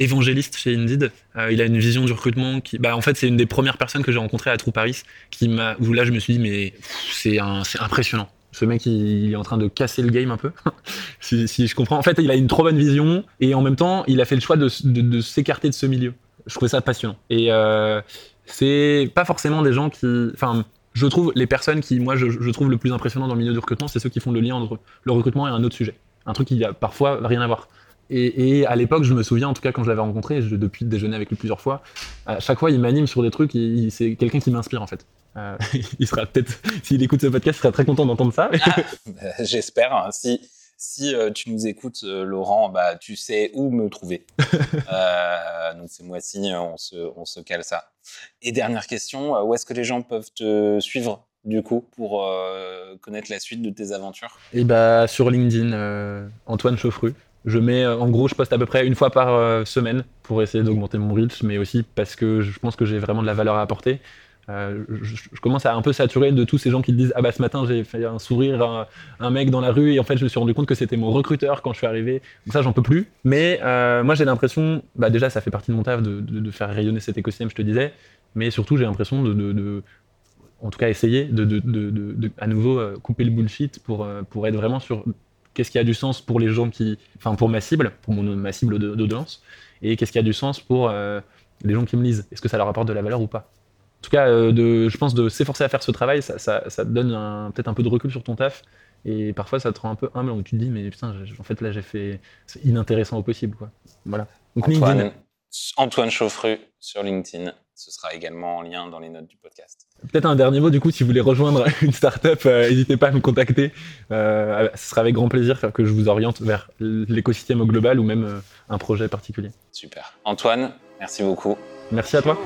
évangéliste chez Indeed. Euh, il a une vision du recrutement qui, bah, en fait, c'est une des premières personnes que j'ai rencontrées à True Paris, qui m'a, où là, je me suis dit, mais c'est un, impressionnant. Ce mec, il, est en train de casser le game un peu. si, je comprends. En fait, il a une trop bonne vision et en même temps, il a fait le choix de s'écarter de ce milieu. Je trouvais ça passionnant. Et euh, c'est pas forcément des gens qui, enfin, je trouve les personnes qui, moi, je, je trouve le plus impressionnant dans le milieu du recrutement, c'est ceux qui font le lien entre le recrutement et un autre sujet. Un truc qui a parfois rien à voir. Et, et à l'époque, je me souviens, en tout cas, quand je l'avais rencontré, je, depuis déjeuner avec lui plusieurs fois, à chaque fois, il m'anime sur des trucs, et il- c'est quelqu'un qui m'inspire, en fait. Euh, il sera peut-être, s'il écoute ce podcast, il sera très content d'entendre ça. Euh, J'espère. hein. Si, si euh, tu nous écoutes, euh, Laurent, bah, tu sais où me trouver. Euh, donc, ces mois-ci, on se, on se cale ça. Et dernière question, où est-ce que les gens peuvent te suivre, du coup, pour euh, connaître la suite de tes aventures? Et bah, sur LinkedIn, euh, Antoine Chauffru. Je mets, euh, en gros, je poste à peu près une fois par euh, semaine pour essayer d'augmenter mon reach, mais aussi parce que je pense que j'ai vraiment de la valeur à apporter. Euh, je, commence à un peu saturer de tous ces gens qui disent Ah bah ce matin j'ai fait un sourire à un, mec dans la rue et en fait je me suis rendu compte que c'était mon recruteur quand je suis arrivé. Donc ça j'en peux plus. Mais moi j'ai l'impression, bah déjà ça fait partie de mon taf de, faire rayonner cet écosystème, je te disais, mais surtout j'ai l'impression de, de- en tout cas essayer de, à nouveau couper le bullshit pour, pour être vraiment sur qu'est-ce qui a du sens pour les gens qui, enfin pour ma cible, pour mon, ma cible d'audience, et qu'est-ce qui a du sens pour euh, les gens qui me lisent. Est-ce que ça leur apporte de la valeur ou pas? En tout cas, euh, je pense de s'efforcer à faire ce travail, ça, ça, te donne peut-être un peu de recul sur ton taf. Et parfois, ça te rend un peu humble où tu te dis, mais putain, en fait, là, j'ai fait. C'est inintéressant au possible, quoi. Voilà. Donc, Antoine, Chauffru sur LinkedIn. Ce sera également en lien dans les notes du podcast. Peut-être un dernier mot, du coup, si vous voulez rejoindre une startup, euh, n'hésitez pas à me contacter. Euh, ce sera avec grand plaisir que je vous oriente vers l'écosystème au global ou même euh, un projet particulier. Super. Antoine, merci beaucoup. Merci à toi.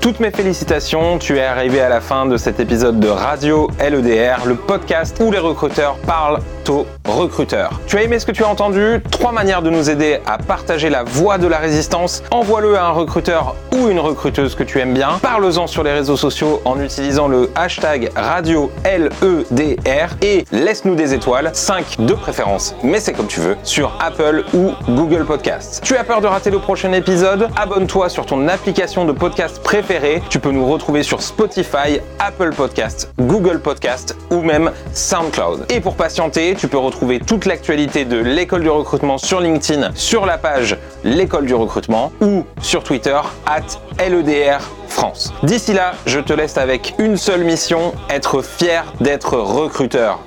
Toutes mes félicitations, tu es arrivé à la fin de cet épisode de Radio LEDR, le podcast où les recruteurs parlent aux recruteurs. Tu as aimé ce que tu as entendu? Trois manières de nous aider à partager la voix de la résistance. Envoie-le à un recruteur ou une recruteuse que tu aimes bien. Parle-en sur les réseaux sociaux en utilisant le hashtag Radio LEDR et laisse-nous des étoiles, 5 de préférence, mais c'est comme tu veux, sur Apple ou Google Podcasts. Tu as peur de rater le prochain épisode? Abonne-toi sur ton application de podcast préférée tu peux nous retrouver sur Spotify, Apple Podcast, Google Podcast ou même SoundCloud. Et pour patienter, tu peux retrouver toute l'actualité de l'école du recrutement sur LinkedIn, sur la page l'école du recrutement ou sur Twitter at LEDR France. D'ici là, je te laisse avec une seule mission, être fier d'être recruteur.